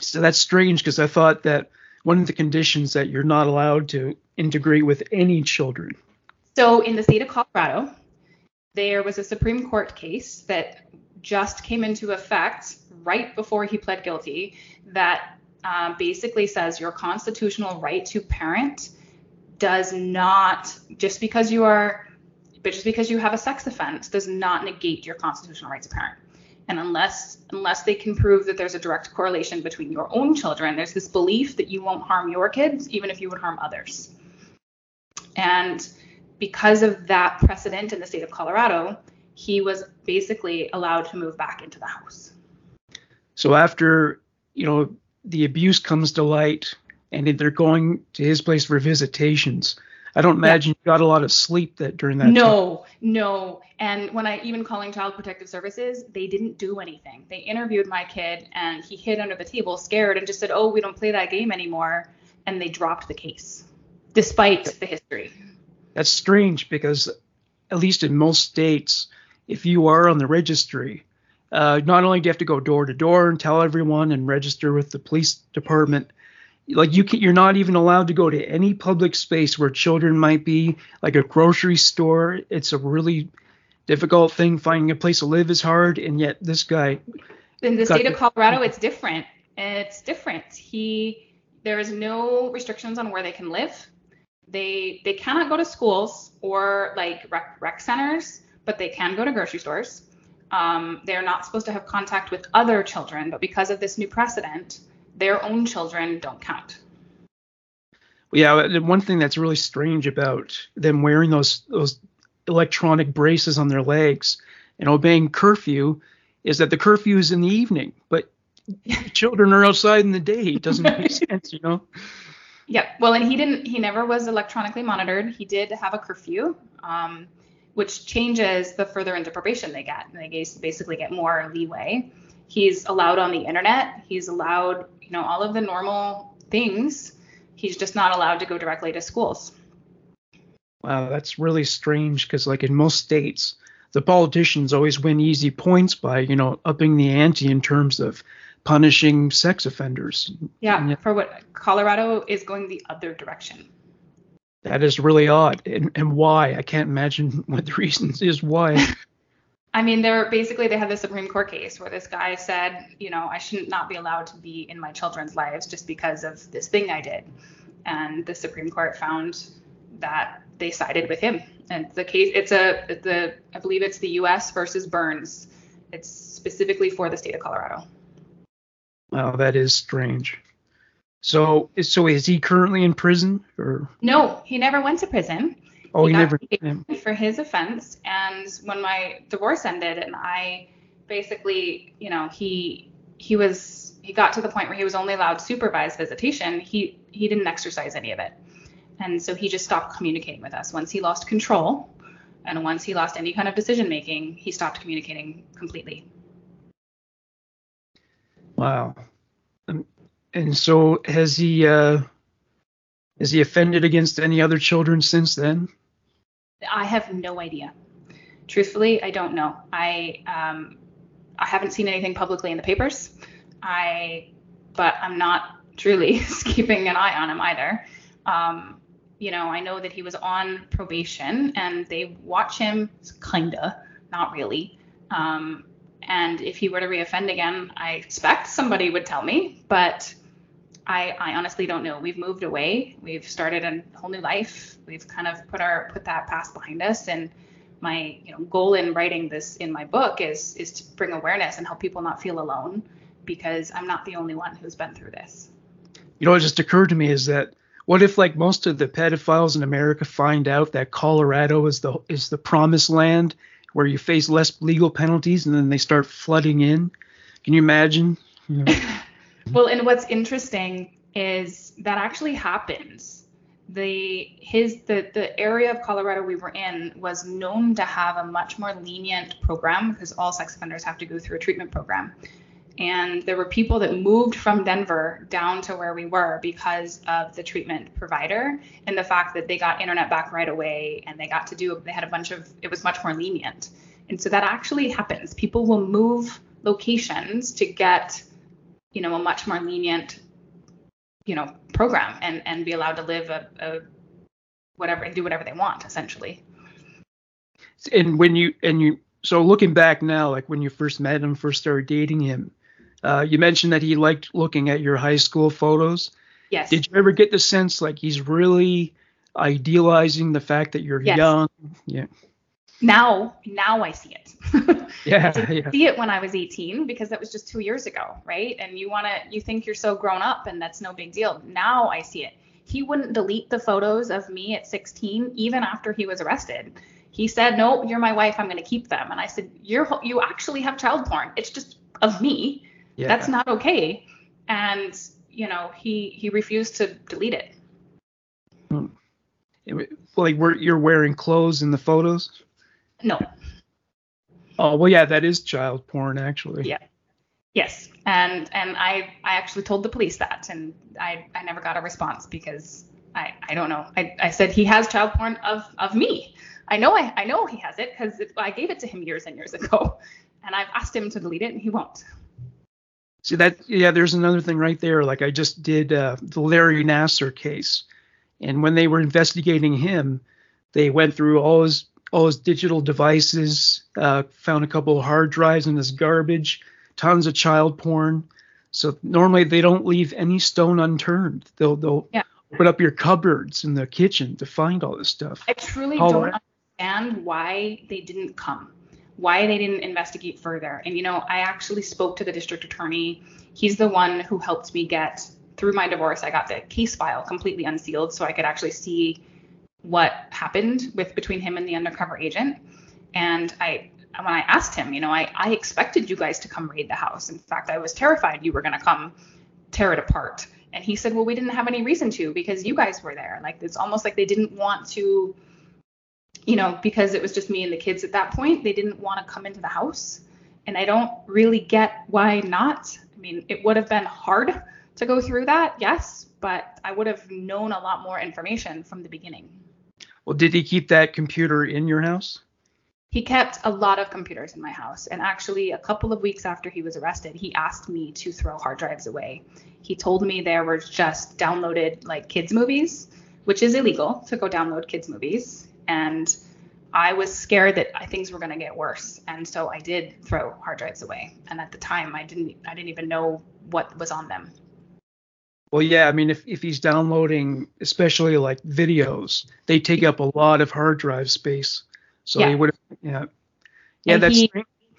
So that's strange because I thought that one of the conditions that you're not allowed to integrate with any children so in the state of Colorado, there was a Supreme Court case that just came into effect right before he pled guilty that uh, basically says your constitutional right to parent does not just because you are but just because you have a sex offense does not negate your constitutional right to parent and unless unless they can prove that there's a direct correlation between your own children there's this belief that you won't harm your kids even if you would harm others and because of that precedent in the state of Colorado, he was basically allowed to move back into the house. So after, you know, the abuse comes to light and they're going to his place for visitations, I don't imagine yeah. you got a lot of sleep that during that no, time. No, And when I even calling Child Protective Services, they didn't do anything. They interviewed my kid and he hid under the table, scared, and just said, "Oh, we don't play that game anymore," and they dropped the case, despite the history that's strange because at least in most states, if you are on the registry, uh, not only do you have to go door to door and tell everyone and register with the police department, like you can, you're not even allowed to go to any public space where children might be, like a grocery store. It's a really difficult thing. Finding a place to live is hard, and yet this guy In the state of Colorado, it's different. It's different. He there is no restrictions on where they can live. They they cannot go to schools or like rec, rec centers, but they can go to grocery stores. Um, they're not supposed to have contact with other children, but because of this new precedent, their own children don't count. Yeah, one thing that's really strange about them wearing those those electronic braces on their legs and obeying curfew is that the curfew is in the evening, but <laughs> children are outside in the day. It doesn't make <laughs> sense, you know. Yeah, well, and he didn't. He never was electronically monitored. He did have a curfew, um, which changes the further into probation they get. And they basically get more leeway. He's allowed on the internet. He's allowed, you know, all of the normal things. He's just not allowed to go directly to schools. Wow, that's really strange because, like in most states, the politicians always win easy points by, you know, upping the ante in terms of punishing sex offenders. Yeah, for what Colorado is going the other direction. That is really odd. And, and why? I can't imagine <laughs> what the reasons is why. I mean, they're basically they had the Supreme Court case where this guy said, you know, I shouldn't not be allowed to be in my children's lives just because of this thing I did. And the Supreme Court found that they sided with him. And the case it's a the I believe it's the US versus Burns. It's specifically for the state of Colorado. Wow, that is strange. So, so is he currently in prison or? No, he never went to prison. Oh, he, he never. For his offense, and when my divorce ended, and I basically, you know, he he was he got to the point where he was only allowed supervised visitation. He he didn't exercise any of it, and so he just stopped communicating with us. Once he lost control, and once he lost any kind of decision making, he stopped communicating completely. Wow. And so has he uh has he offended against any other children since then? I have no idea. Truthfully, I don't know. I um I haven't seen anything publicly in the papers. I but I'm not truly <laughs> keeping an eye on him either. Um, you know, I know that he was on probation and they watch him kinda, not really. Um, and if he were to reoffend again, I expect somebody would tell me, but I, I honestly don't know. We've moved away. We've started a whole new life. We've kind of put our put that past behind us. And my you know goal in writing this in my book is is to bring awareness and help people not feel alone because I'm not the only one who's been through this. You know, what just occurred to me is that what if like most of the pedophiles in America find out that Colorado is the is the promised land where you face less legal penalties and then they start flooding in. Can you imagine? You know? <laughs> well, and what's interesting is that actually happens. The his the the area of Colorado we were in was known to have a much more lenient program because all sex offenders have to go through a treatment program and there were people that moved from Denver down to where we were because of the treatment provider and the fact that they got internet back right away and they got to do they had a bunch of it was much more lenient. And so that actually happens. People will move locations to get you know a much more lenient you know program and and be allowed to live a, a whatever and do whatever they want essentially. And when you and you so looking back now, like when you first met him, first started dating him, uh, you mentioned that he liked looking at your high school photos. Yes. Did you ever get the sense like he's really idealizing the fact that you're yes. young? Yeah. Now, now I see it. <laughs> yeah, <laughs> I yeah. see it when I was 18 because that was just two years ago, right? And you want to, you think you're so grown up and that's no big deal. Now I see it. He wouldn't delete the photos of me at 16 even after he was arrested. He said, "No, you're my wife. I'm going to keep them." And I said, "You're you actually have child porn. It's just of me. Yeah. That's not okay. And you know, he he refused to delete it. Hmm. Like, were you're wearing clothes in the photos? No. Oh well, yeah, that is child porn, actually. Yeah. Yes, and and I I actually told the police that, and I I never got a response because I I don't know. I I said he has child porn of of me. I know I I know he has it because I gave it to him years and years ago, <laughs> and I've asked him to delete it, and he won't. See that? Yeah, there's another thing right there. Like I just did uh, the Larry Nassar case, and when they were investigating him, they went through all his all his digital devices, uh, found a couple of hard drives in his garbage, tons of child porn. So normally they don't leave any stone unturned. They'll they'll Yeah. open up your cupboards in the kitchen to find all this stuff. I truly All don't understand why they didn't come, why they didn't investigate further. And you know, I actually spoke to the district attorney. He's the one who helped me get through my divorce. I got the case file completely unsealed so I could actually see what happened with between him and the undercover agent. And I when I asked him, you know, I, I expected you guys to come raid the house. In fact, I was terrified you were gonna come tear it apart. And he said, Well, we didn't have any reason to because you guys were there. Like it's almost like they didn't want to, you know, because it was just me and the kids at that point, they didn't want to come into the house. And I don't really get why not. I mean, it would have been hard to go through that, yes, but I would have known a lot more information from the beginning. Well, did he keep that computer in your house? He kept a lot of computers in my house. And actually, a couple of weeks after he was arrested, he asked me to throw hard drives away. He told me there were just downloaded like kids' movies, which is illegal to go download kids' movies. And I was scared that things were going to get worse. And so I did throw hard drives away. And at the time, I didn't I didn't even know what was on them. Well, yeah. I mean, if if he's downloading, especially like videos, they take up a lot of hard drive space. So Yeah. he would have, yeah, yeah. And that's he,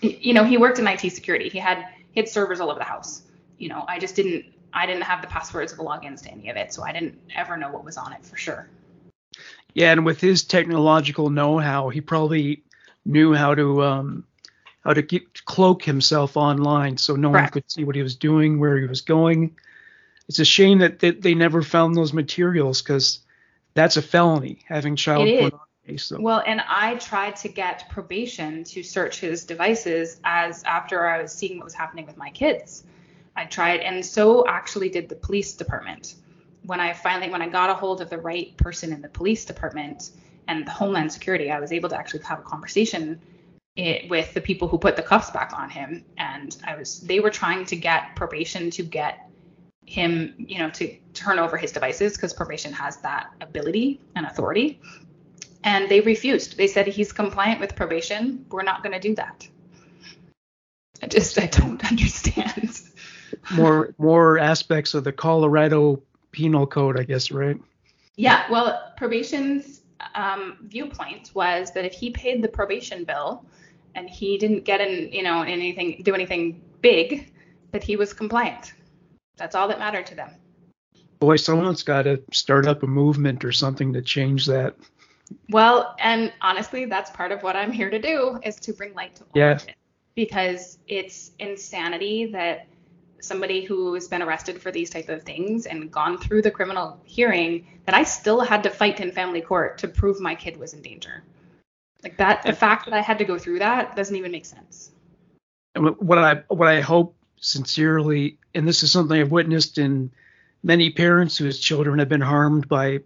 you know, he worked in IT security. He had he had servers all over the house. You know, I just didn't I didn't have the passwords or the logins to any of it, so I didn't ever know what was on it for sure. Yeah, and with his technological know-how, he probably knew how to um, how to get, cloak himself online, so no one could see what he was doing, where he was going. It's a shame that they, they never found those materials because that's a felony having child pornography. So Well, and I tried to get probation to search his devices as after I was seeing what was happening with my kids. I tried, and so actually did the police department. When I finally, when I got a hold of the right person in the police department and the Homeland Security, I was able to actually have a conversation it, with the people who put the cuffs back on him, and I was, they were trying to get probation to get him, you know, to turn over his devices because probation has that ability and authority and they refused. They said he's compliant with probation. We're not going to do that. I just I don't <laughs> understand. more more aspects of the Colorado Penal Code, I guess, right? Yeah, well, probation's um, viewpoint was that if he paid the probation bill and he didn't get in, you know, anything, do anything big, that he was compliant. That's all that mattered to them. Boy, someone's got to start up a movement or something to change that. Well, and honestly, that's part of what I'm here to do is to bring light to all Yeah. of it because it's insanity that somebody who has been arrested for these type of things and gone through the criminal hearing that I still had to fight in family court to prove my kid was in danger. Like that, the fact that I had to go through that doesn't even make sense. And what I what I hope sincerely, and this is something I've witnessed in many parents whose children have been harmed by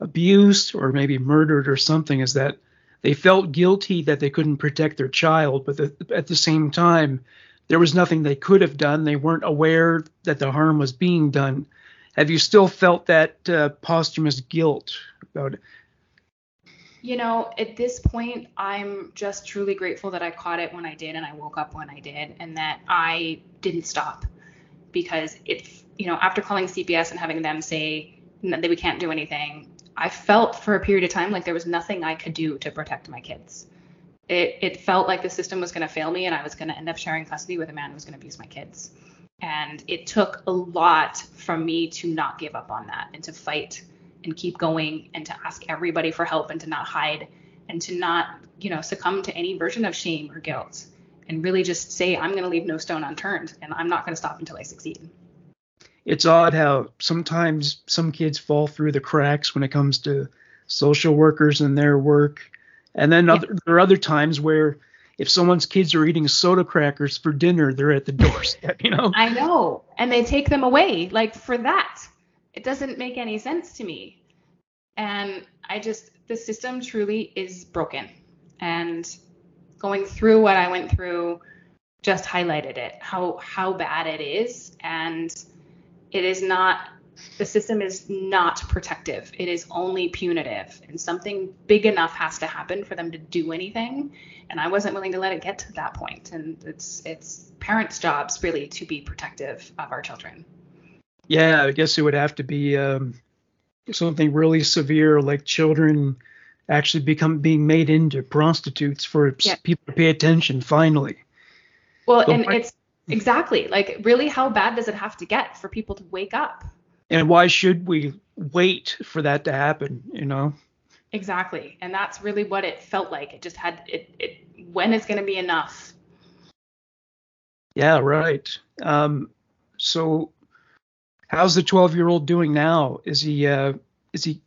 abuse or maybe murdered or something, is that they felt guilty that they couldn't protect their child, but the, at the same time, there was nothing they could have done. They weren't aware that the harm was being done. Have you still felt that uh, posthumous guilt about? You know, at this point, I'm just truly grateful that I caught it when I did and I woke up when I did and that I didn't stop because it, you know, after calling CPS and having them say that we can't do anything, I felt for a period of time like there was nothing I could do to protect my kids. It, it felt like the system was going to fail me and I was going to end up sharing custody with a man who was going to abuse my kids. And it took a lot from me to not give up on that and to fight and keep going and to ask everybody for help and to not hide and to not, you know, succumb to any version of shame or guilt and really just say, I'm going to leave no stone unturned and I'm not going to stop until I succeed. it's odd how sometimes some kids fall through the cracks when it comes to social workers and their work. And then other, there are other times where if someone's kids are eating soda crackers for dinner, they're at the doorstep, <laughs> you know? I know. And they take them away like for that. It doesn't make any sense to me. And I just, the system truly is broken. And going through what I went through just highlighted it, how, how bad it is. And it is not the system is not protective. It is only punitive. And something big enough has to happen for them to do anything. And I wasn't willing to let it get to that point. And it's it's parents' jobs really to be protective of our children. Yeah, I guess it would have to be um, something really severe, like children actually become being made into prostitutes for yeah. people to pay attention. Finally. Well, so and my- it's exactly like really, how bad does it have to get for people to wake up? And why should we wait for that to happen? You know. Exactly, and that's really what it felt like. It just had it. it when is going to be enough? Yeah, right. Um, so how's the 12 year old doing now? Is he uh, is he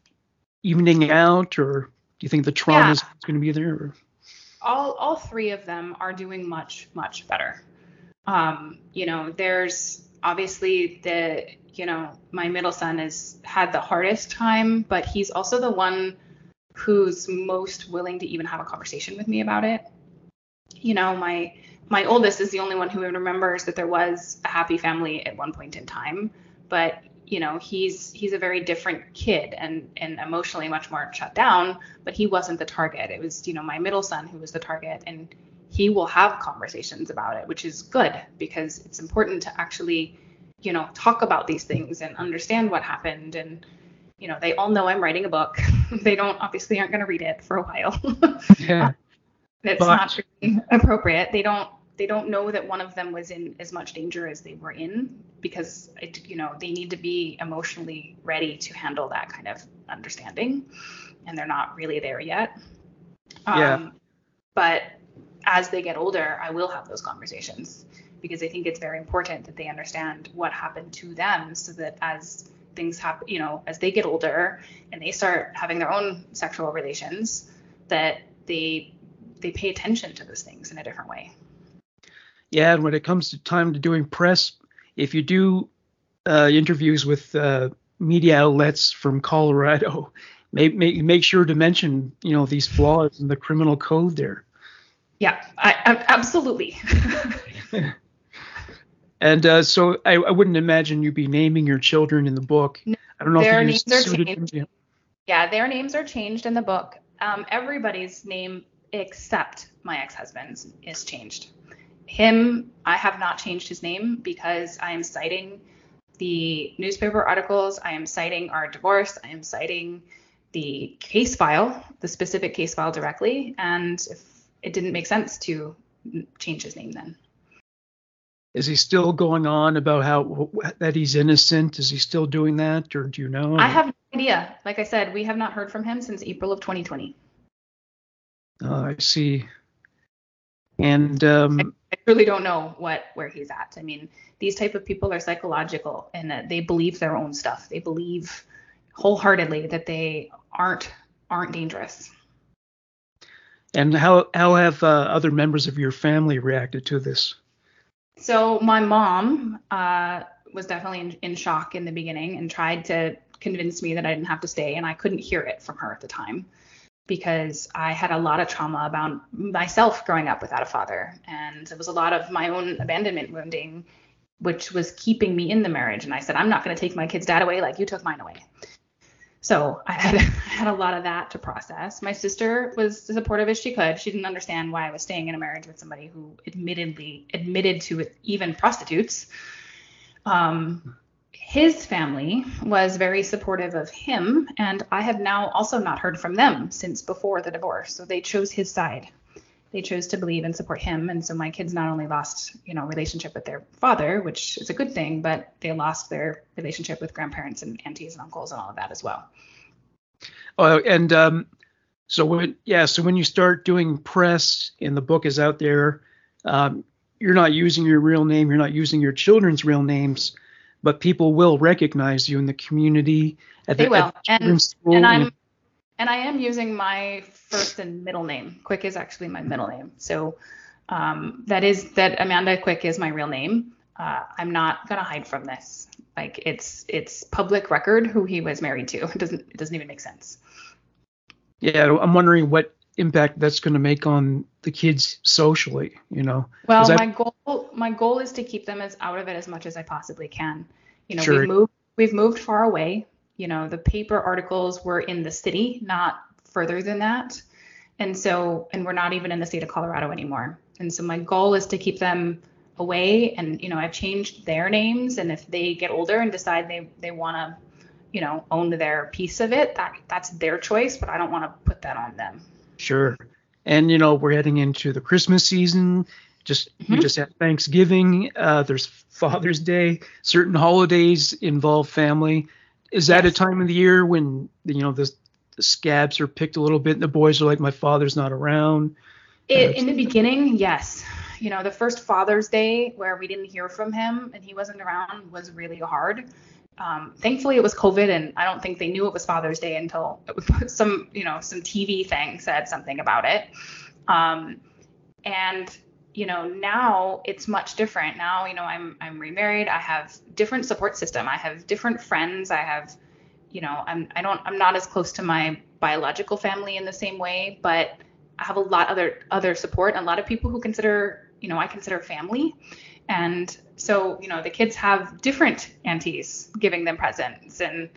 evening out, or do you think the trauma yeah. is going to be there? Or? All all three of them are doing much much better. Um, you know, there's obviously the you know my middle son has had the hardest time, but he's also the one who's most willing to even have a conversation with me about it. You know, my my oldest is the only one who remembers that there was a happy family at one point in time but you know he's he's a very different kid and and emotionally much more shut down but he wasn't the target. It was you know my middle son who was the target and he will have conversations about it which is good because it's important to actually you know talk about these things and understand what happened. And you know they all know i'm writing a book. <laughs> They don't obviously aren't going to read it for a while. <laughs> Yeah. It's but, not really appropriate. They don't they don't know that one of them was in as much danger as they were in because it, you know they need to be emotionally ready to handle that kind of understanding and they're not really there yet yeah. Um, but as they get older i will have those conversations because i think it's very important that they understand what happened to them so that as things happen you know as they get older and they start having their own sexual relations that they they pay attention to those things in a different way yeah, and when it comes to time to doing press, if you do uh, interviews with uh, media outlets from Colorado, <laughs> make, make make sure to mention you know these flaws in the criminal code there. Yeah, I, I, absolutely. <laughs> and uh, so I, I, wouldn't imagine you'd be naming your children in the book. No, I don't know their if names are changed. Them, yeah. yeah, their names are changed in the book. Um, everybody's name except my ex-husband's is changed. Him, I have not changed his name because I am citing the newspaper articles, I am citing our divorce, I am citing the case file, the specific case file directly, and if it didn't make sense to change his name then. Is he still going on about how that he's innocent? Is he still doing that, or do you know? I have no idea. Like I said, we have not heard from him since April of 2020. Oh, I see. And um, I really don't know what where he's at. I mean, these type of people are psychological and that they believe their own stuff. They believe wholeheartedly that they aren't aren't dangerous. And how how have uh, other members of your family reacted to this? So my mom uh, was definitely in, in shock in the beginning and tried to convince me that I didn't have to stay, and I couldn't hear it from her at the time because I had a lot of trauma about myself growing up without a father. And it was a lot of my own abandonment wounding, which was keeping me in the marriage. And I said, I'm not going to take my kid's dad away like you took mine away. So I had, <laughs> had a lot of that to process. My sister was as supportive as she could. She didn't understand why I was staying in a marriage with somebody who admittedly admitted to even prostitutes. Um, his family was very supportive of him, and I have now also not heard from them since before the divorce. So they chose his side. They chose to believe and support him, and so my kids not only lost, you know, relationship with their father, which is a good thing, but they lost their relationship with grandparents and aunties and uncles and all of that as well. Oh, and um, so when yeah, so when you start doing press and the book is out there, um, you're not using your real name, you're not using your children's real names but people will recognize you in the community. At they the, will, and, and I'm and I am using my first and middle name. Quick is actually my middle name, so um, that is that Amanda Quick is my real name. Uh, I'm not gonna hide from this. Like it's it's public record who he was married to. <laughs> It doesn't it doesn't even make sense. Yeah, I'm wondering what impact that's going to make on the kids socially you know well my goal my goal is to keep them as out of it as much as i possibly can you know sure. we moved we've moved far away. You know, the paper articles were in the city, not further than that. And so, and we're not even in the state of Colorado anymore. And so my goal is to keep them away. And, you know, I've changed their names. And if they get older and decide they, they want to, you know, own their piece of it, that that's their choice, but I don't want to put that on them. Sure. And, you know, we're heading into the Christmas season. Just mm-hmm. we just had Thanksgiving. Uh, there's Father's Day. Certain holidays involve family. Is that yes. a time of the year when you know the the scabs are picked a little bit and the boys are like my father's not around it, uh, in the beginning yes you know the first father's day where we didn't hear from him and he wasn't around was really hard um, thankfully it was covid and i don't think they knew it was father's day until <laughs> some you know some tv thing said something about it. Um, and you know now it's much different. Now you know i'm i'm remarried. I have different support system. I have different friends. I have you know, I'm I don't I'm not as close to my biological family in the same way, but I have a lot other other support and a lot of people who consider, you know, I consider family. And so, you know, the kids have different aunties giving them presents and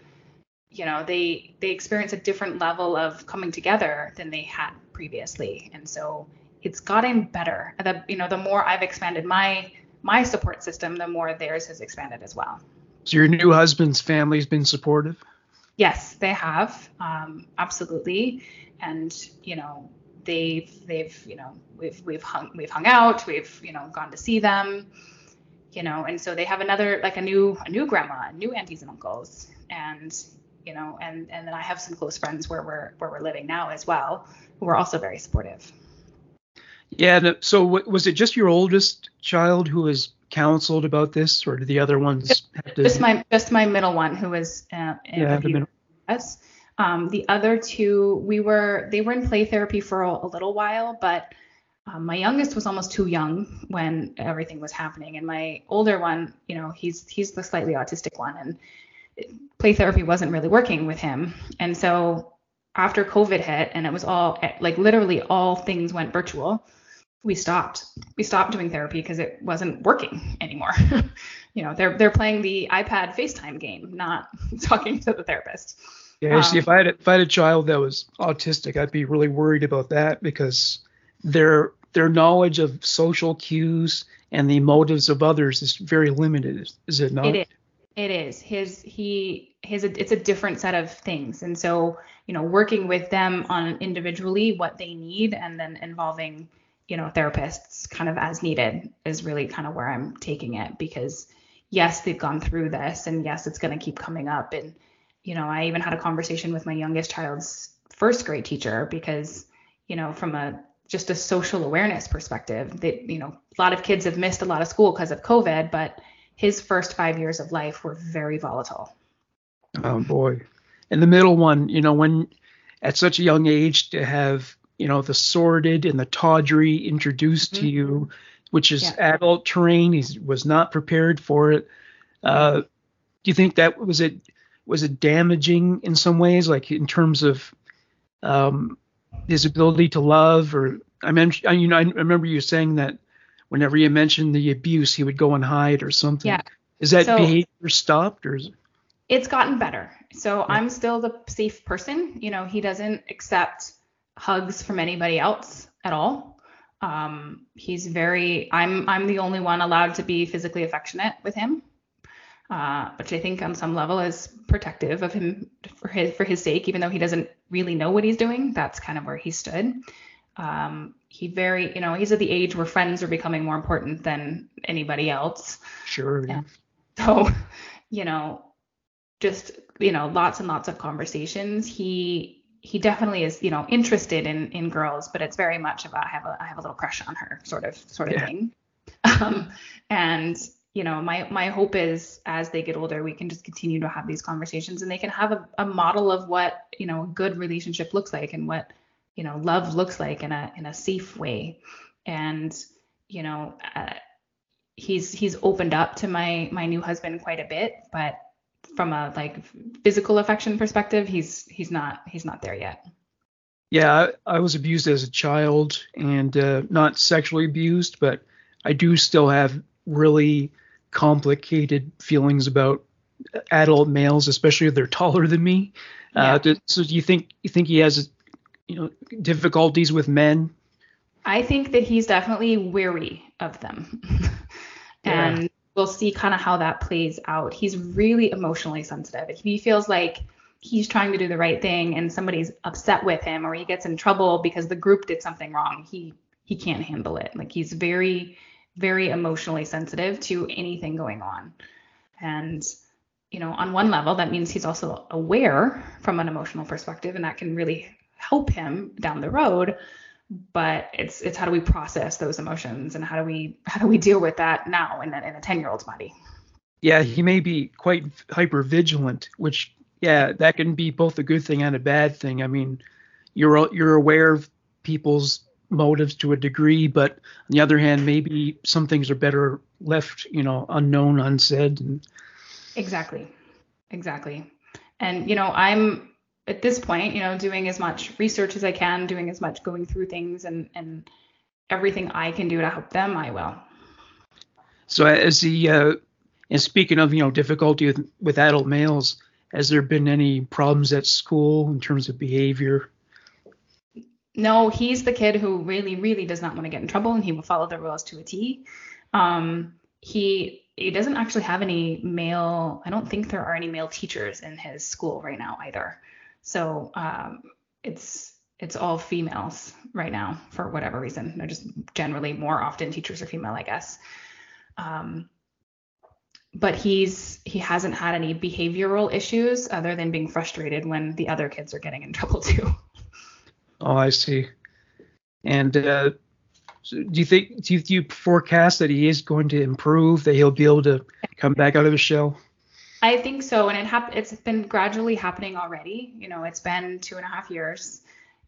you know, they they experience a different level of coming together than they had previously. And so it's gotten better. The you know, the more I've expanded my my support system, the more theirs has expanded as well. So your new husband's family's been supportive? Yes, they have. Um, absolutely. And, you know, they've they've, you know, we've we've hung we've hung out, we've, you know, gone to see them, you know, and so they have another like a new a new grandma, new aunties and uncles. And, you know, and and then I have some close friends where we're where we're living now as well, who are also very supportive. Yeah. So was it just your oldest child who was counseled about this, or did the other ones just, have to? Just my just my middle one who was uh, yeah, the middle. Yes. Um, the other two, we were they were in play therapy for a, a little while, but um, my youngest was almost too young when everything was happening, and my older one, you know, he's he's the slightly autistic one, and play therapy wasn't really working with him, and so after COVID hit and it was all like literally all things went virtual we stopped. We stopped doing therapy because it wasn't working anymore. <laughs> You know they're they're playing the ipad facetime game not <laughs> talking to the therapist yeah um, see if i had if i had a child that was autistic i'd be really worried about that because their their knowledge of social cues and the motives of others is very limited is, is it not? It is. It is. His he his it's a different set of things. And so you know working with them on individually what they need and then involving you know therapists kind of as needed is really kind of where I'm taking it because yes they've gone through this and yes it's going to keep coming up and you know I even had a conversation with my youngest child's first grade teacher because you know from a just a social awareness perspective that you know a lot of kids have missed a lot of school because of covid but his first 5 years of life were very volatile oh boy and the middle one you know when at such a young age to have you know the sordid and the tawdry introduced mm-hmm. to you which is yeah. adult terrain he was not prepared for it uh, do you think that was it was it damaging in some ways like in terms of um, his ability to love or i mentioned you know i remember you saying that whenever you mentioned the abuse he would go and hide or something. Yeah. Is that so, behavior stopped or is it? It's gotten better. So yeah. i'm still the safe person. You know he doesn't accept hugs from anybody else at all. Um, he's very I'm I'm the only one allowed to be physically affectionate with him, uh, which I think on some level is protective of him for his for his sake, even though he doesn't really know what he's doing. That's kind of where he stood. Um, he very you know he's at the age where friends are becoming more important than anybody else. Sure. Yeah. So <laughs> you know just you know lots and lots of conversations. He he definitely is, you know, interested in in girls, but it's very much about I have a I have a little crush on her sort of sort of yeah. thing. <laughs> Um, and you know, my my hope is as they get older, we can just continue to have these conversations and they can have a, a model of what you know a good relationship looks like and what you know love looks like in a in a safe way. And you know, uh, he's he's opened up to my my new husband quite a bit, but from a like physical affection perspective, he's he's not he's not there yet. Yeah, I, I was abused as a child and uh, not sexually abused, but I do still have really complicated feelings about adult males, especially if they're taller than me. Uh, do, so do you think you think he has, you know, difficulties with men? I think that he's definitely weary of them, <laughs> and we'll see kind of how that plays out. He's really emotionally sensitive. If he feels like he's trying to do the right thing and somebody's upset with him or he gets in trouble because the group did something wrong, he he can't handle it. Like he's very very emotionally sensitive to anything going on. And you know, on one level that means he's also aware from an emotional perspective and that can really help him down the road. But it's it's how do we process those emotions and how do we how do we deal with that now in a, in a 10 year old's body? Yeah he may be quite hyper vigilant which yeah that can be both a good thing and a bad thing. I mean you're you're aware of people's motives to a degree but on the other hand maybe some things are better left you know unknown unsaid and exactly exactly and you know i'm at this point, you know, doing as much research as I can, doing as much going through things and and everything I can do to help them, I will. So as the uh, and speaking of you know difficulty with, with adult males, has there been any problems at school in terms of behavior? No, he's the kid who really, really does not want to get in trouble, and he will follow the rules to a T. Um, he he doesn't actually have any male. I don't think there are any male teachers in his school right now either. So um, it's it's all females right now for whatever reason. They're just generally more often teachers are female, I guess. Um, but he's he hasn't had any behavioral issues other than being frustrated when the other kids are getting in trouble too. <laughs> Oh, I see. And uh, do you think do you, do you forecast that he is going to improve? That he'll be able to come back out of the shell? I think so, and it hap- it's been gradually happening already. You know, it's been two and a half years,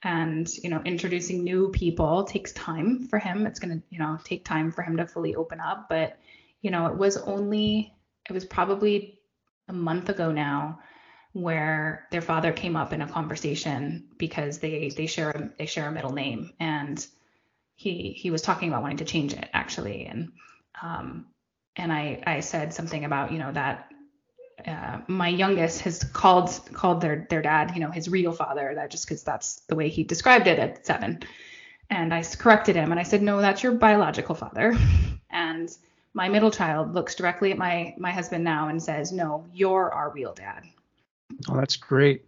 and you know, introducing new people takes time for him. It's gonna, you know, take time for him to fully open up. But you know, it was only, it was probably a month ago now, where their father came up in a conversation because they they share a, they share a middle name, and he he was talking about wanting to change it actually, and um, and I I said something about you know that uh, my youngest has called called their their dad, you know, his real father. That just because that's the way he described it at seven. And I corrected him and I said, no, that's your biological father. <laughs> And my middle child looks directly at my my husband now and says, no, you're our real dad. Oh, that's great.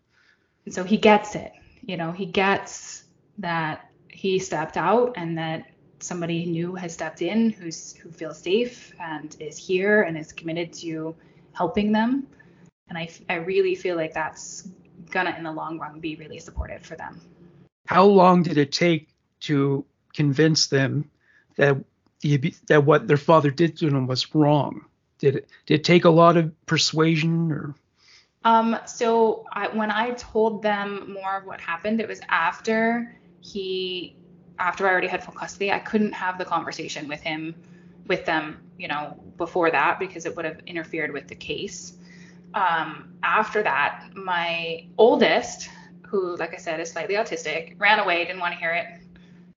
So he gets it. You know, he gets that he stepped out and that somebody new has stepped in who's who feels safe and is here and is committed to helping them. And I, I really feel like that's gonna in the long run be really supportive for them. How long did it take to convince them that the, that what their father did to them was wrong? Did it did it take a lot of persuasion or? Um, so I, when I told them more of what happened, it was after he after I already had full custody. I couldn't have the conversation with him with them, you know, before that because it would have interfered with the case. Um, after that, my oldest, who, like I said, is slightly autistic, ran away, didn't want to hear it,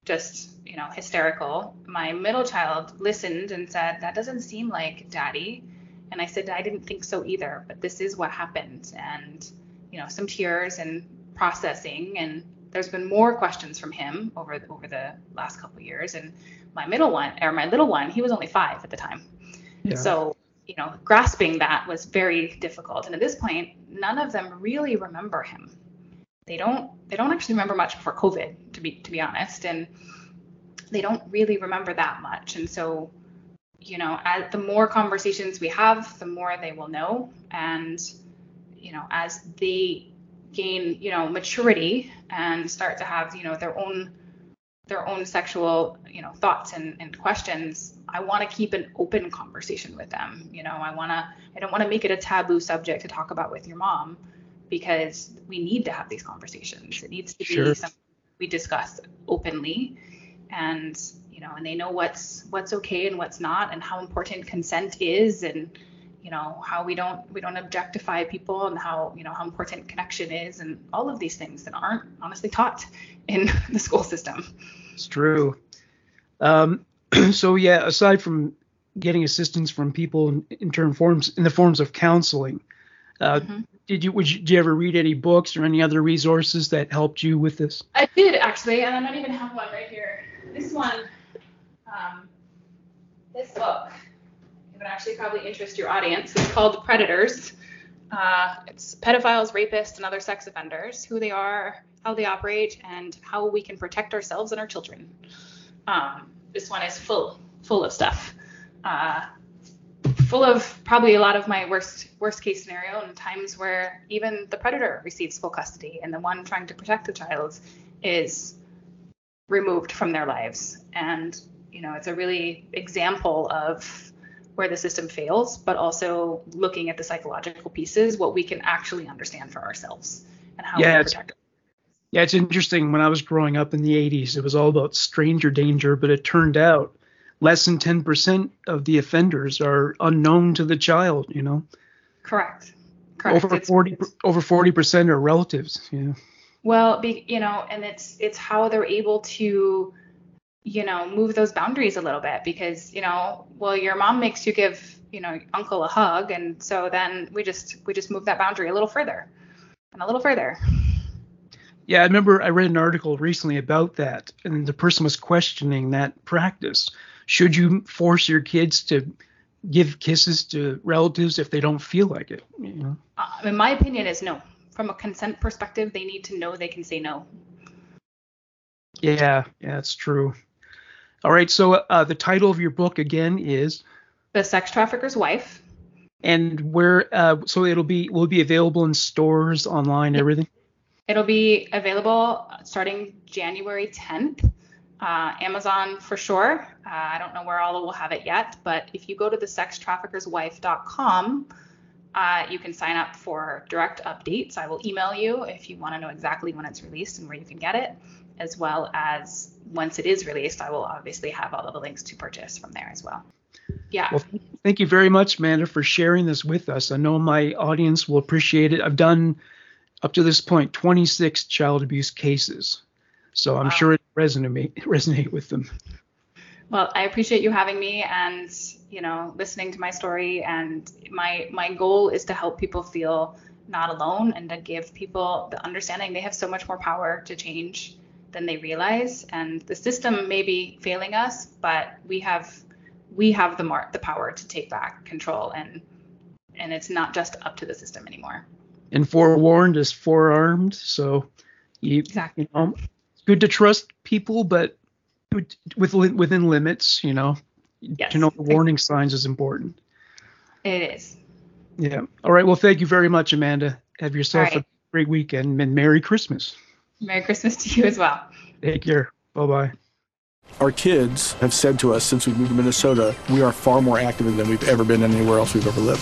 just, you know, hysterical. My middle child listened and said, That doesn't seem like daddy. And I said, I didn't think so either, but this is what happened. And, you know, some tears and processing. And there's been more questions from him over the, over the last couple years. And my middle one or my little one, he was only five at the time. Yeah. So, you know, grasping that was very difficult. And at this point, none of them really remember him. They don't they don't actually remember much before COVID, to be to be honest. And they don't really remember that much. And so, you know, as the more conversations we have, the more they will know. And, you know, as they gain, you know, maturity and start to have, you know, their own their own sexual you know thoughts and, and questions i want to keep an open conversation with them you know i want to i don't want to make it a taboo subject to talk about with your mom because we need to have these conversations it needs to be sure. something we discuss openly and you know and they know what's what's okay and what's not and how important consent is and you know how we don't we don't objectify people and how you know how important connection is and all of these things that aren't honestly taught in <laughs> the school system it's true um, <clears throat> so yeah aside from getting assistance from people in, in term forms in the forms of counseling Uh, Mm-hmm. Did you, would you did you ever read any books or any other resources that helped you with this? I did actually, and I don't even have one right here. This one, um, this book, it would actually probably interest your audience. It's called Predators. Uh, it's pedophiles, rapists, and other sex offenders, who they are, how they operate, and how we can protect ourselves and our children. Um, this one is full, full of stuff. Uh, full of probably a lot of my worst worst case scenario and times where even the predator receives full custody and the one trying to protect the child is removed from their lives and you know it's a really example of where the system fails but also looking at the psychological pieces what we can actually understand for ourselves and how Yeah, we it's- protect Yeah, it's interesting. When I was growing up in the 80s, it was all about stranger danger, but it turned out less than 10% of the offenders are unknown to the child, you know. correct correct Over It's- 40 over 40% are relatives, you know. Well, be, you know, and it's it's how they're able to, you know, move those boundaries a little bit because you know, well, your mom makes you give you know uncle a hug, and so then we just we just move that boundary a little further, and a little further. Yeah, I remember I read an article recently about that, and the person was questioning that practice. Should you force your kids to give kisses to relatives if they don't feel like it? You know? Uh, in my opinion, is no. From a consent perspective, they need to know they can say no. Yeah, yeah, that's true. All right, so uh, the title of your book again is, The sex trafficker's wife. and where? Uh, so it'll be will be available in stores, online, everything. It'll be available starting January 10th. Uh, Amazon for sure. Uh, I don't know where all will have it yet, but if you go to the sextraffickerswife.com, uh, you can sign up for direct updates. I will email you if you want to know exactly when it's released and where you can get it, as well as once it is released, I will obviously have all of the links to purchase from there as well. Yeah. Well, thank you very much, Amanda, for sharing this with us. I know my audience will appreciate it. I've done up to this point 26 child abuse cases, so I'm Wow. sure it resonate resonate with them. Well, I appreciate you having me and you know listening to my story. And my my goal is to help people feel not alone and to give people the understanding they have so much more power to change than they realize. And the system may be failing us, but we have we have the mar- the power to take back control and and it's not just up to the system anymore. And forewarned is forearmed, so you, Exactly. you know, it's good to trust people, but with within within limits. You know, Yes. to know the warning signs is important. It is. Yeah. All right. Well, thank you very much, Amanda. Have yourself All right. a great weekend and Merry Christmas. Merry Christmas to you as well. Take care. Bye bye. Our kids have said to us since we moved to Minnesota, we are far more active than we've ever been anywhere else we've ever lived.